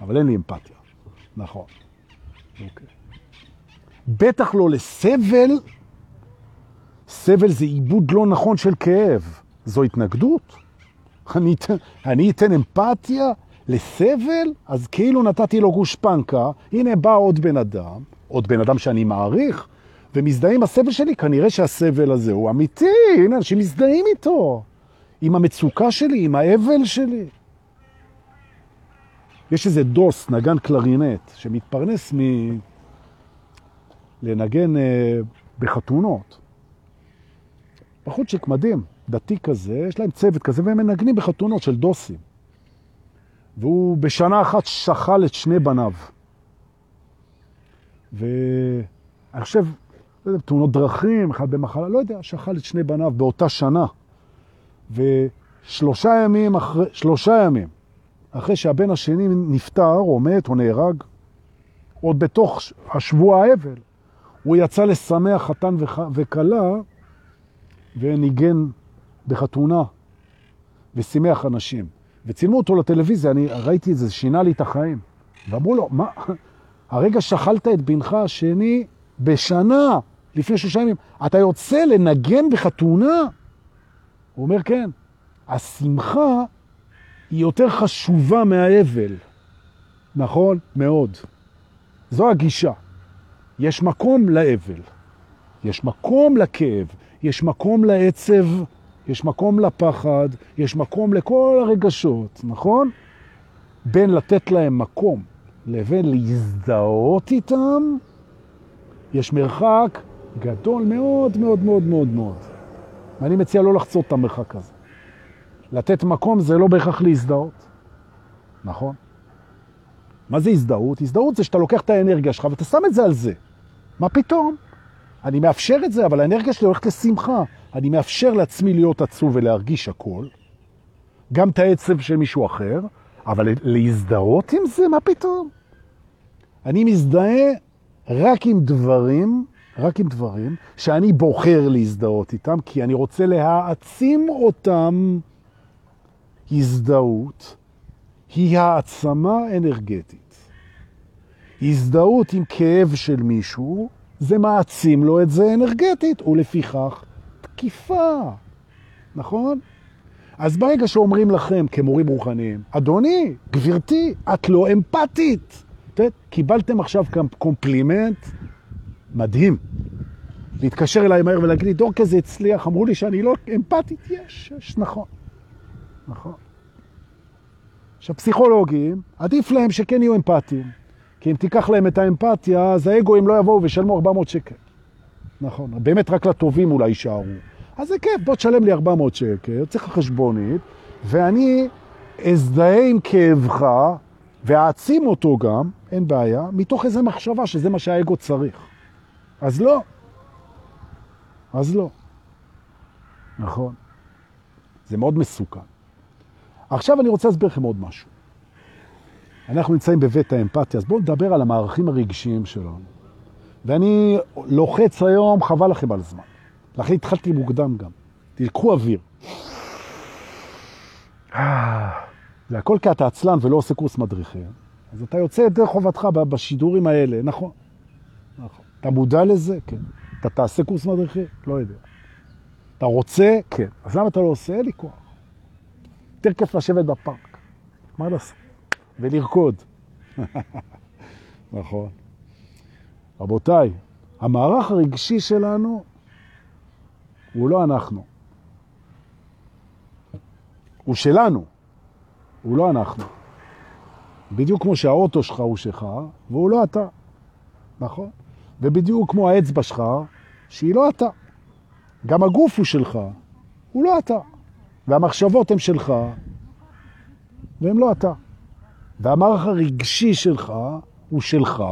אבל אין לי אמפתיה. נכון. אוקיי. בטח לא לסבל, סבל זה עיבוד לא נכון של כאב. זו התנגדות. אני אני אתן אמפתיה לסבל, אז כאילו נתתי לו גושפנקה, הנה בא עוד בן אדם, עוד בן אדם שאני מעריך, ומזדהה עם הסבל שלי, כנראה שהסבל הזה הוא אמיתי, הנה אנשים מזדהים איתו, עם המצוקה שלי, עם האבל שלי. יש איזה דוס, נגן קלרינט, שמתפרנס מ... לנגן אה, בחתונות. בחוצ'יק מדהים, דתי כזה, יש להם צוות כזה, והם מנגנים בחתונות של דוסים. והוא בשנה אחת שכל את שני בניו. ואני חושב, לא יודע, תאונות דרכים, אחד במחלה, לא יודע, שכל את שני בניו באותה שנה. ושלושה ימים אחרי, שלושה ימים אחרי שהבן השני נפטר, או מת, או נהרג, עוד בתוך השבוע האבל, הוא יצא לשמח חתן וכלה, וניגן בחתונה, ושימח אנשים. וצילמו אותו לטלוויזיה, אני ראיתי את זה, שינה לי את החיים. ואמרו לו, מה, הרגע שכלת את בנך השני בשנה, לפני שלושה ימים, אתה יוצא לנגן בחתונה? הוא אומר, כן. השמחה היא יותר חשובה מהאבל. נכון? מאוד. זו הגישה. יש מקום לאבל, יש מקום לכאב, יש מקום לעצב, יש מקום לפחד, יש מקום לכל הרגשות, נכון? בין לתת להם מקום לבין להזדהות איתם, יש מרחק גדול מאוד מאוד מאוד מאוד מאוד. ואני מציע לא לחצות את המרחק הזה. לתת מקום זה לא בהכרח להזדהות, נכון? מה זה הזדהות? הזדהות זה שאתה לוקח את האנרגיה שלך ואתה שם את זה על זה. מה פתאום? אני מאפשר את זה, אבל האנרגיה שלי הולכת לשמחה. אני מאפשר לעצמי להיות עצוב ולהרגיש הכל, גם את העצב של מישהו אחר, אבל להזדהות עם זה, מה פתאום? אני מזדהה רק עם דברים, רק עם דברים שאני בוחר להזדהות איתם, כי אני רוצה להעצים אותם. הזדהות היא העצמה אנרגטית. הזדהות עם כאב של מישהו, זה מעצים לו את זה אנרגטית, ולפיכך תקיפה, נכון? אז ברגע שאומרים לכם כמורים רוחניים, אדוני, גברתי, את לא אמפתית. קיבלתם עכשיו קומפלימנט מדהים. להתקשר אליי מהר ולהגיד לי, דורקה זה הצליח, אמרו לי שאני לא אמפתית, יש, יש, נכון. נכון. עכשיו, פסיכולוגים, עדיף להם שכן יהיו אמפתיים. כי אם תיקח להם את האמפתיה, אז האגואים לא יבואו וישלמו 400 שקל. נכון, באמת רק לטובים אולי יישארו. אז זה כיף, בוא תשלם לי 400 שקל, צריך חשבונית, ואני אזדהה עם כאבך, ואעצים אותו גם, אין בעיה, מתוך איזו מחשבה שזה מה שהאגו צריך. אז לא. אז לא. נכון. זה מאוד מסוכן. עכשיו אני רוצה להסביר לכם עוד משהו. אנחנו נמצאים בבית האמפתיה, אז בואו נדבר על המערכים הרגשיים שלנו. ואני לוחץ היום, חבל לכם על זמן. לכן התחלתי מוקדם גם. תלקחו אוויר. זה הכל כי אתה עצלן ולא עושה קורס מדריכים. אז אתה יוצא את דרך חובתך בשידורים האלה, נכון. נכון. אתה מודע לזה? כן. אתה תעשה קורס מדריכים? לא יודע. אתה רוצה? כן. אז למה אתה לא עושה? אין לי כוח. יותר כיף לשבת בפארק. מה לעשות? ולרקוד. נכון. רבותיי, המערך הרגשי שלנו הוא לא אנחנו. הוא שלנו, הוא לא אנחנו. בדיוק כמו שהאוטו שלך הוא שלך, והוא לא אתה. נכון? ובדיוק כמו האצבע שלך, שהיא לא אתה. גם הגוף הוא שלך, הוא לא אתה. והמחשבות הן שלך, והם לא אתה. והמערך הרגשי שלך הוא שלך,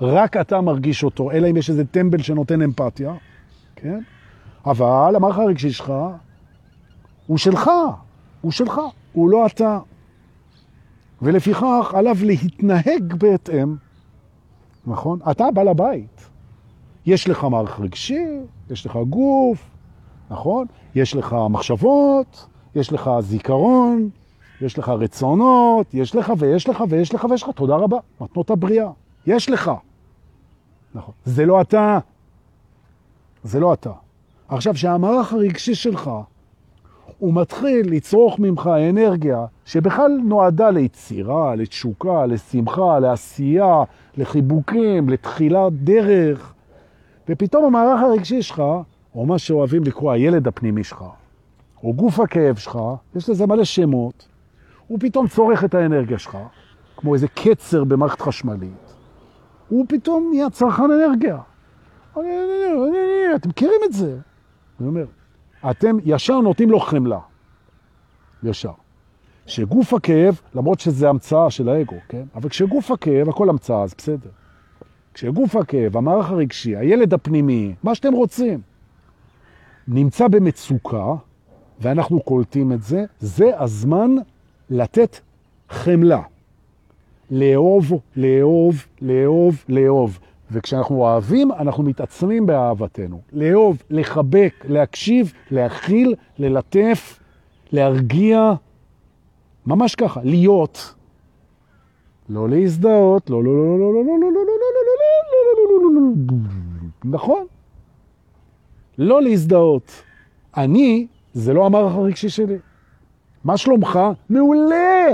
רק אתה מרגיש אותו, אלא אם יש איזה טמבל שנותן אמפתיה, כן? אבל המערך הרגשי שלך הוא שלך, הוא שלך, הוא לא אתה. ולפיכך עליו להתנהג בהתאם, נכון? אתה בעל הבית. יש לך מערך רגשי, יש לך גוף, נכון? יש לך מחשבות, יש לך זיכרון, יש לך רצונות, יש לך ויש לך ויש לך ויש לך, תודה רבה, מתנות הבריאה, יש לך. נכון. זה לא אתה. זה לא אתה. עכשיו, שהמערך הרגשי שלך, הוא מתחיל לצרוך ממך אנרגיה שבכלל נועדה ליצירה, לתשוקה, לשמחה, לעשייה, לחיבוקים, לתחילת דרך, ופתאום המערך הרגשי שלך, או מה שאוהבים לקרוא הילד הפנימי שלך, או גוף הכאב שלך, יש לזה מלא שמות, הוא פתאום צורך את האנרגיה שלך, כמו איזה קצר במערכת חשמלית. הוא פתאום נהיה צרכן אנרגיה. אתם מכירים את זה. אני אומר, אתם ישר נותנים לו חמלה. ישר. שגוף הכאב, למרות שזה המצאה של האגו, כן? אבל כשגוף הכאב, הכל המצאה, אז בסדר. כשגוף הכאב, המערך הרגשי, הילד הפנימי, מה שאתם רוצים, נמצא במצוקה, ואנחנו קולטים את זה, זה הזמן לתת חמלה. לאהוב, לאהוב, לאהוב, לאהוב. וכשאנחנו אוהבים, אנחנו מתעצמים באהבתנו. לאהוב, לחבק, להקשיב, להכיל, ללטף, להרגיע, ממש ככה, להיות. לא להזדהות, לא, לא, לא, לא, לא, לא, לא, לא, לא, לא, לא, לא, לא, נכון. לא להזדהות. אני, זה לא המערך הרגשי שלי. מה שלומך? מעולה!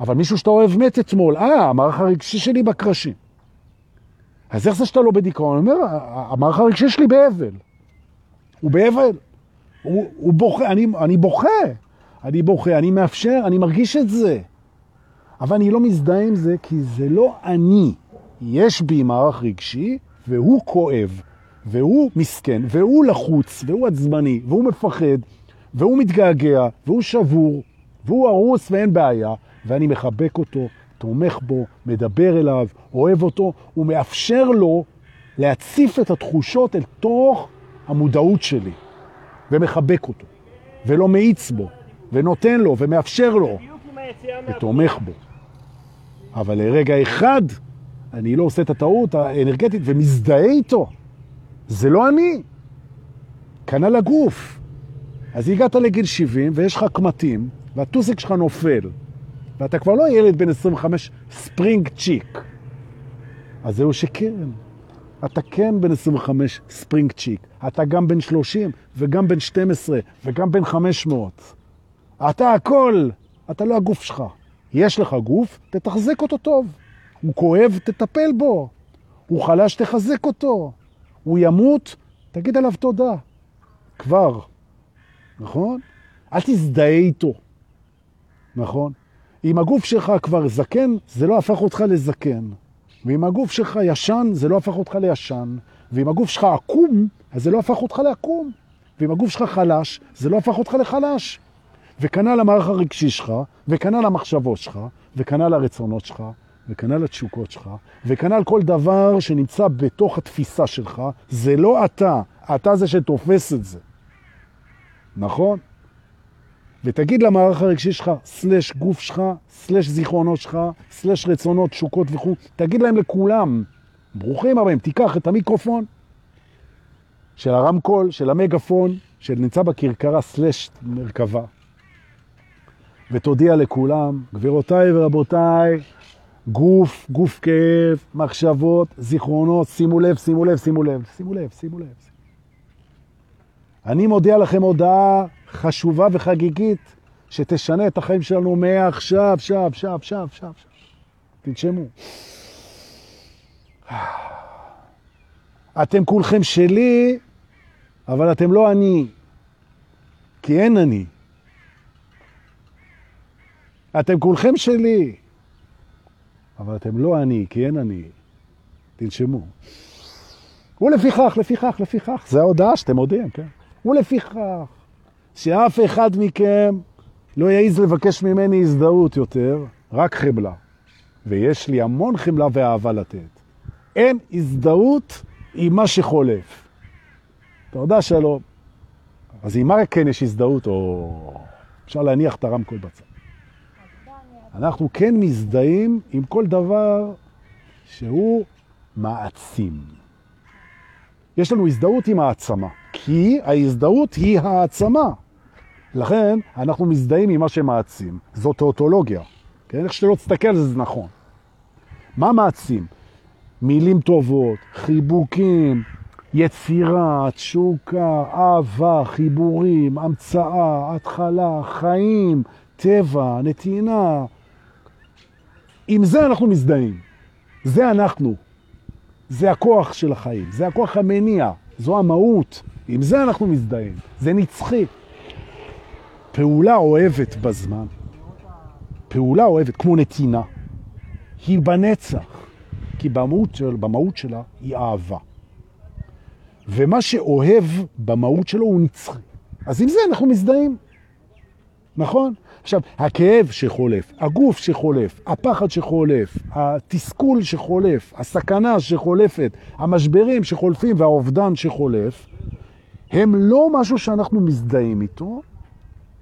אבל מישהו שאתה אוהב מת אתמול, אה, המערך הרגשי שלי בקרשים. אז איך זה שאתה לא בדיכאון? אני אומר, המערך הרגשי שלי באבל. הוא באבל. הוא, הוא בוכה, אני, אני בוכה. אני בוכה, אני מאפשר, אני מרגיש את זה. אבל אני לא מזדהה עם זה, כי זה לא אני. יש בי מערך רגשי, והוא כואב, והוא מסכן, והוא לחוץ, והוא עצבני, והוא מפחד, והוא מתגעגע, והוא שבור, והוא הרוס ואין בעיה, ואני מחבק אותו, תומך בו, מדבר אליו, אוהב אותו, ומאפשר לו להציף את התחושות אל תוך המודעות שלי, ומחבק אותו, ולא מאיץ בו, ונותן לו, ומאפשר לו, ותומך בו. אבל לרגע אחד אני לא עושה את הטעות האנרגטית ומזדהה איתו. זה לא אני. כנ"ל הגוף. אז הגעת לגיל 70 ויש לך קמטים, והטוסיק שלך נופל, ואתה כבר לא ילד בן 25 ספרינג צ'יק. אז זהו שכן. אתה כן בן 25 ספרינג צ'יק. אתה גם בן 30 וגם בן 12 וגם בן 500. אתה הכל. אתה לא הגוף שלך. יש לך גוף, תתחזק אותו טוב. הוא כואב, תטפל בו. הוא חלש, תחזק אותו. הוא ימות, תגיד עליו תודה. כבר. נכון? אל תזדהה איתו. נכון? אם הגוף שלך כבר זקן, זה לא הפך אותך לזקן. ואם הגוף שלך ישן, זה לא הפך אותך לישן. ואם הגוף שלך עקום, אז זה לא הפך אותך לעקום. ואם הגוף שלך חלש, זה לא הפך אותך לחלש. וכנ"ל המערך הרגשי שלך, וכנ"ל המחשבות שלך, וכנ"ל הרצונות שלך, וכנ"ל התשוקות שלך, וכנ"ל כל דבר שנמצא בתוך התפיסה שלך, זה לא אתה, אתה זה שתופס את זה. נכון? ותגיד למערך הרגשי שלך, סלש גוף שלך, סלש זיכרונות שלך, סלש רצונות, תשוקות וכו', תגיד להם לכולם, ברוכים הבאים, תיקח את המיקרופון של הרמקול, של המגפון, שנמצא בקרקרה סלש מרכבה, ותודיע לכולם, גבירותיי ורבותיי, גוף, גוף כאב, מחשבות, זיכרונות, שימו לב, שימו לב, שימו לב, שימו לב, שימו לב. אני מודיע לכם הודעה חשובה וחגיגית שתשנה את החיים שלנו מעכשיו, שב, שב, שב, שב. תנשמו. אתם כולכם שלי, אבל אתם לא אני, כי אין אני. אתם כולכם שלי, אבל אתם לא אני, כי אין אני. תנשמו. ולפיכך, לפיכך, לפיכך, זה ההודעה שאתם מודיעים, כן? ולפיכך, שאף אחד מכם לא יעיז לבקש ממני הזדהות יותר, רק חמלה. ויש לי המון חמלה ואהבה לתת. אין הזדהות עם מה שחולף. יודע שלא. אז עם מה כן יש הזדהות, או אפשר להניח את הרמקול בצד. אנחנו כן מזדהים עם כל דבר שהוא מעצים. יש לנו הזדהות עם העצמה, כי ההזדהות היא העצמה. לכן אנחנו מזדהים עם מה שמעצים. זו תיאוטולוגיה. כן? איך שלא תסתכל על זה, זה נכון. מה מעצים? מילים טובות, חיבוקים, יצירה, תשוקה, אהבה, חיבורים, המצאה, התחלה, חיים, טבע, נתינה. עם זה אנחנו מזדהים. זה אנחנו. זה הכוח של החיים, זה הכוח המניע, זו המהות. עם זה אנחנו מזדהים. זה נצחי. פעולה אוהבת בזמן, פעולה אוהבת, כמו נתינה, היא בנצח, כי במהות, של, במהות שלה היא אהבה. ומה שאוהב במהות שלו הוא נצחי. אז עם זה אנחנו מזדהים. נכון? עכשיו, הכאב שחולף, הגוף שחולף, הפחד שחולף, התסכול שחולף, הסכנה שחולפת, המשברים שחולפים והאובדן שחולף, הם לא משהו שאנחנו מזדהים איתו,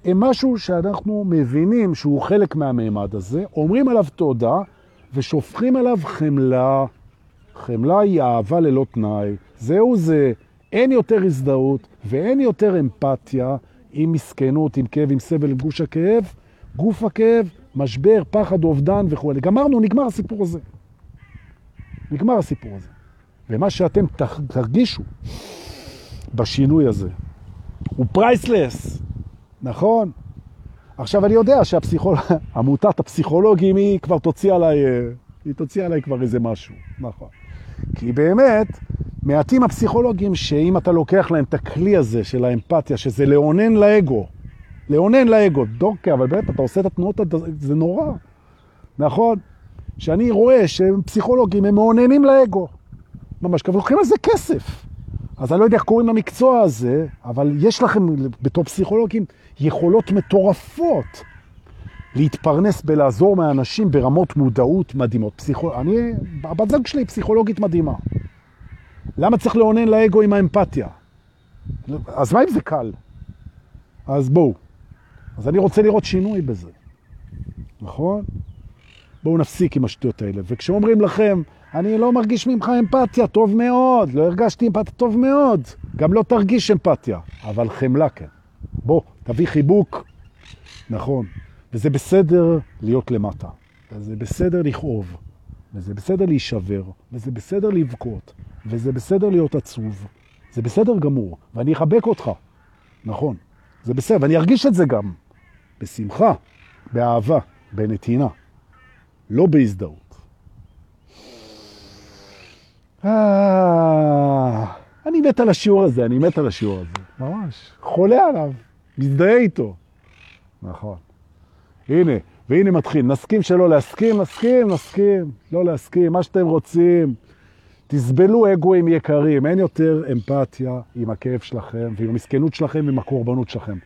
הם משהו שאנחנו מבינים שהוא חלק מהמימד הזה, אומרים עליו תודה ושופכים עליו חמלה. חמלה היא אהבה ללא תנאי, זהו זה, אין יותר הזדהות ואין יותר אמפתיה עם מסכנות, עם כאב, עם סבל, עם גוש הכאב, גוף הכאב, משבר, פחד, אובדן וכו'. גמרנו, נגמר הסיפור הזה. נגמר הסיפור הזה. ומה שאתם תרגישו בשינוי הזה הוא פרייסלס, נכון? עכשיו אני יודע שעמותת הפסיכולוגים היא כבר תוציא עליי, היא תוציא עליי כבר איזה משהו, נכון. כי באמת, מעטים הפסיכולוגים שאם אתה לוקח להם את הכלי הזה של האמפתיה, שזה לאונן לאגו, לאונן לאגו, דורקה, אבל באמת אתה עושה את התנועות, זה נורא, נכון? שאני רואה שהם פסיכולוגים, הם מאוננים לאגו. ממש, אבל לוקחים על זה כסף. אז אני לא יודע איך קוראים למקצוע הזה, אבל יש לכם בתור פסיכולוגים יכולות מטורפות להתפרנס בלעזור מהאנשים ברמות מודעות מדהימות. פסיכול... אני, הבת זוג שלי היא פסיכולוגית מדהימה. למה צריך לעונן לאגו עם האמפתיה? אז מה אם זה קל? אז בואו. אז אני רוצה לראות שינוי בזה. נכון? בואו נפסיק עם השטויות האלה. וכשאומרים לכם, אני לא מרגיש ממך אמפתיה, טוב מאוד, לא הרגשתי אמפתיה, טוב מאוד. גם לא תרגיש אמפתיה, אבל חמלה כן. בוא, תביא חיבוק. נכון. וזה בסדר להיות למטה, וזה בסדר לכאוב, וזה בסדר להישבר, וזה בסדר לבכות, וזה בסדר להיות עצוב. זה בסדר גמור, ואני אחבק אותך. נכון, זה בסדר, ואני ארגיש את זה גם. בשמחה, באהבה, בנתינה, לא בהזדהות. אה, אני מת על השיעור הזה, אני מת על השיעור הזה, ממש. חולה עליו, מזדהה איתו. נכון. הנה, והנה מתחיל. נסכים שלא להסכים, נסכים, נסכים. לא להסכים, מה שאתם רוצים. תסבלו אגואים יקרים, אין יותר אמפתיה עם הכאב שלכם ועם המסכנות שלכם ועם הקורבנות שלכם.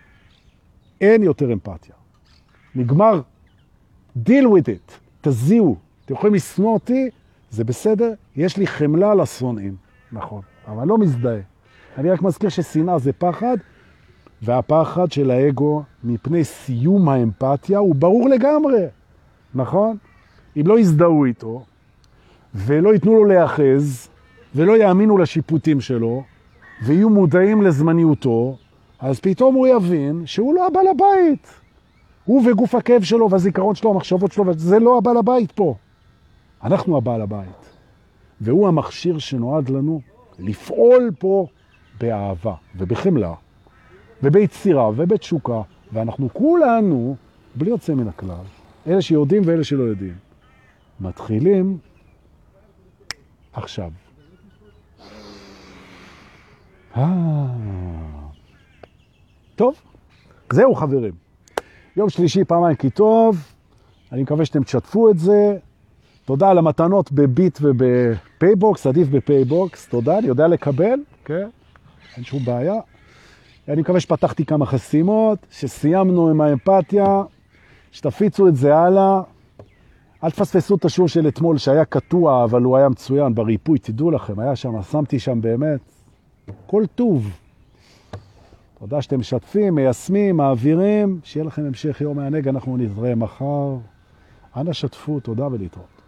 אין יותר אמפתיה. נגמר. deal with it. תזיעו. אתם יכולים לשנוא אותי, זה בסדר, יש לי חמלה לשונאים. נכון, אבל לא מזדהה. אני רק מזכיר ששנאה זה פחד, והפחד של האגו מפני סיום האמפתיה הוא ברור לגמרי, נכון? אם לא יזדהו איתו, ולא ייתנו לו להיאחז, ולא יאמינו לשיפוטים שלו, ויהיו מודעים לזמניותו, אז פתאום הוא יבין שהוא לא הבעל הבית. הוא וגוף הכאב שלו והזיכרון שלו, המחשבות שלו, זה לא הבעל הבית פה. אנחנו הבעל הבית. והוא המכשיר שנועד לנו לפעול פה באהבה ובחמלה. וביצירה ובתשוקה, ואנחנו כולנו, בלי יוצא מן הכלל, אלה שיודעים ואלה שלא יודעים, מתחילים עכשיו. אה... טוב, זהו חברים. יום שלישי פעמיים כי טוב, אני מקווה שאתם תשתפו את זה. תודה על המתנות בביט ובפייבוקס, עדיף בפייבוקס, תודה, אני יודע לקבל, כן? אין שום בעיה. אני מקווה שפתחתי כמה חסימות, שסיימנו עם האמפתיה, שתפיצו את זה הלאה. אל תפספסו את השיעור של אתמול שהיה קטוע, אבל הוא היה מצוין בריפוי, תדעו לכם, היה שם, שמתי שם באמת כל טוב. תודה שאתם משתפים, מיישמים, מעבירים, שיהיה לכם המשך יום הענג, אנחנו נתראה מחר. אנא שתפו, תודה ולהתראות.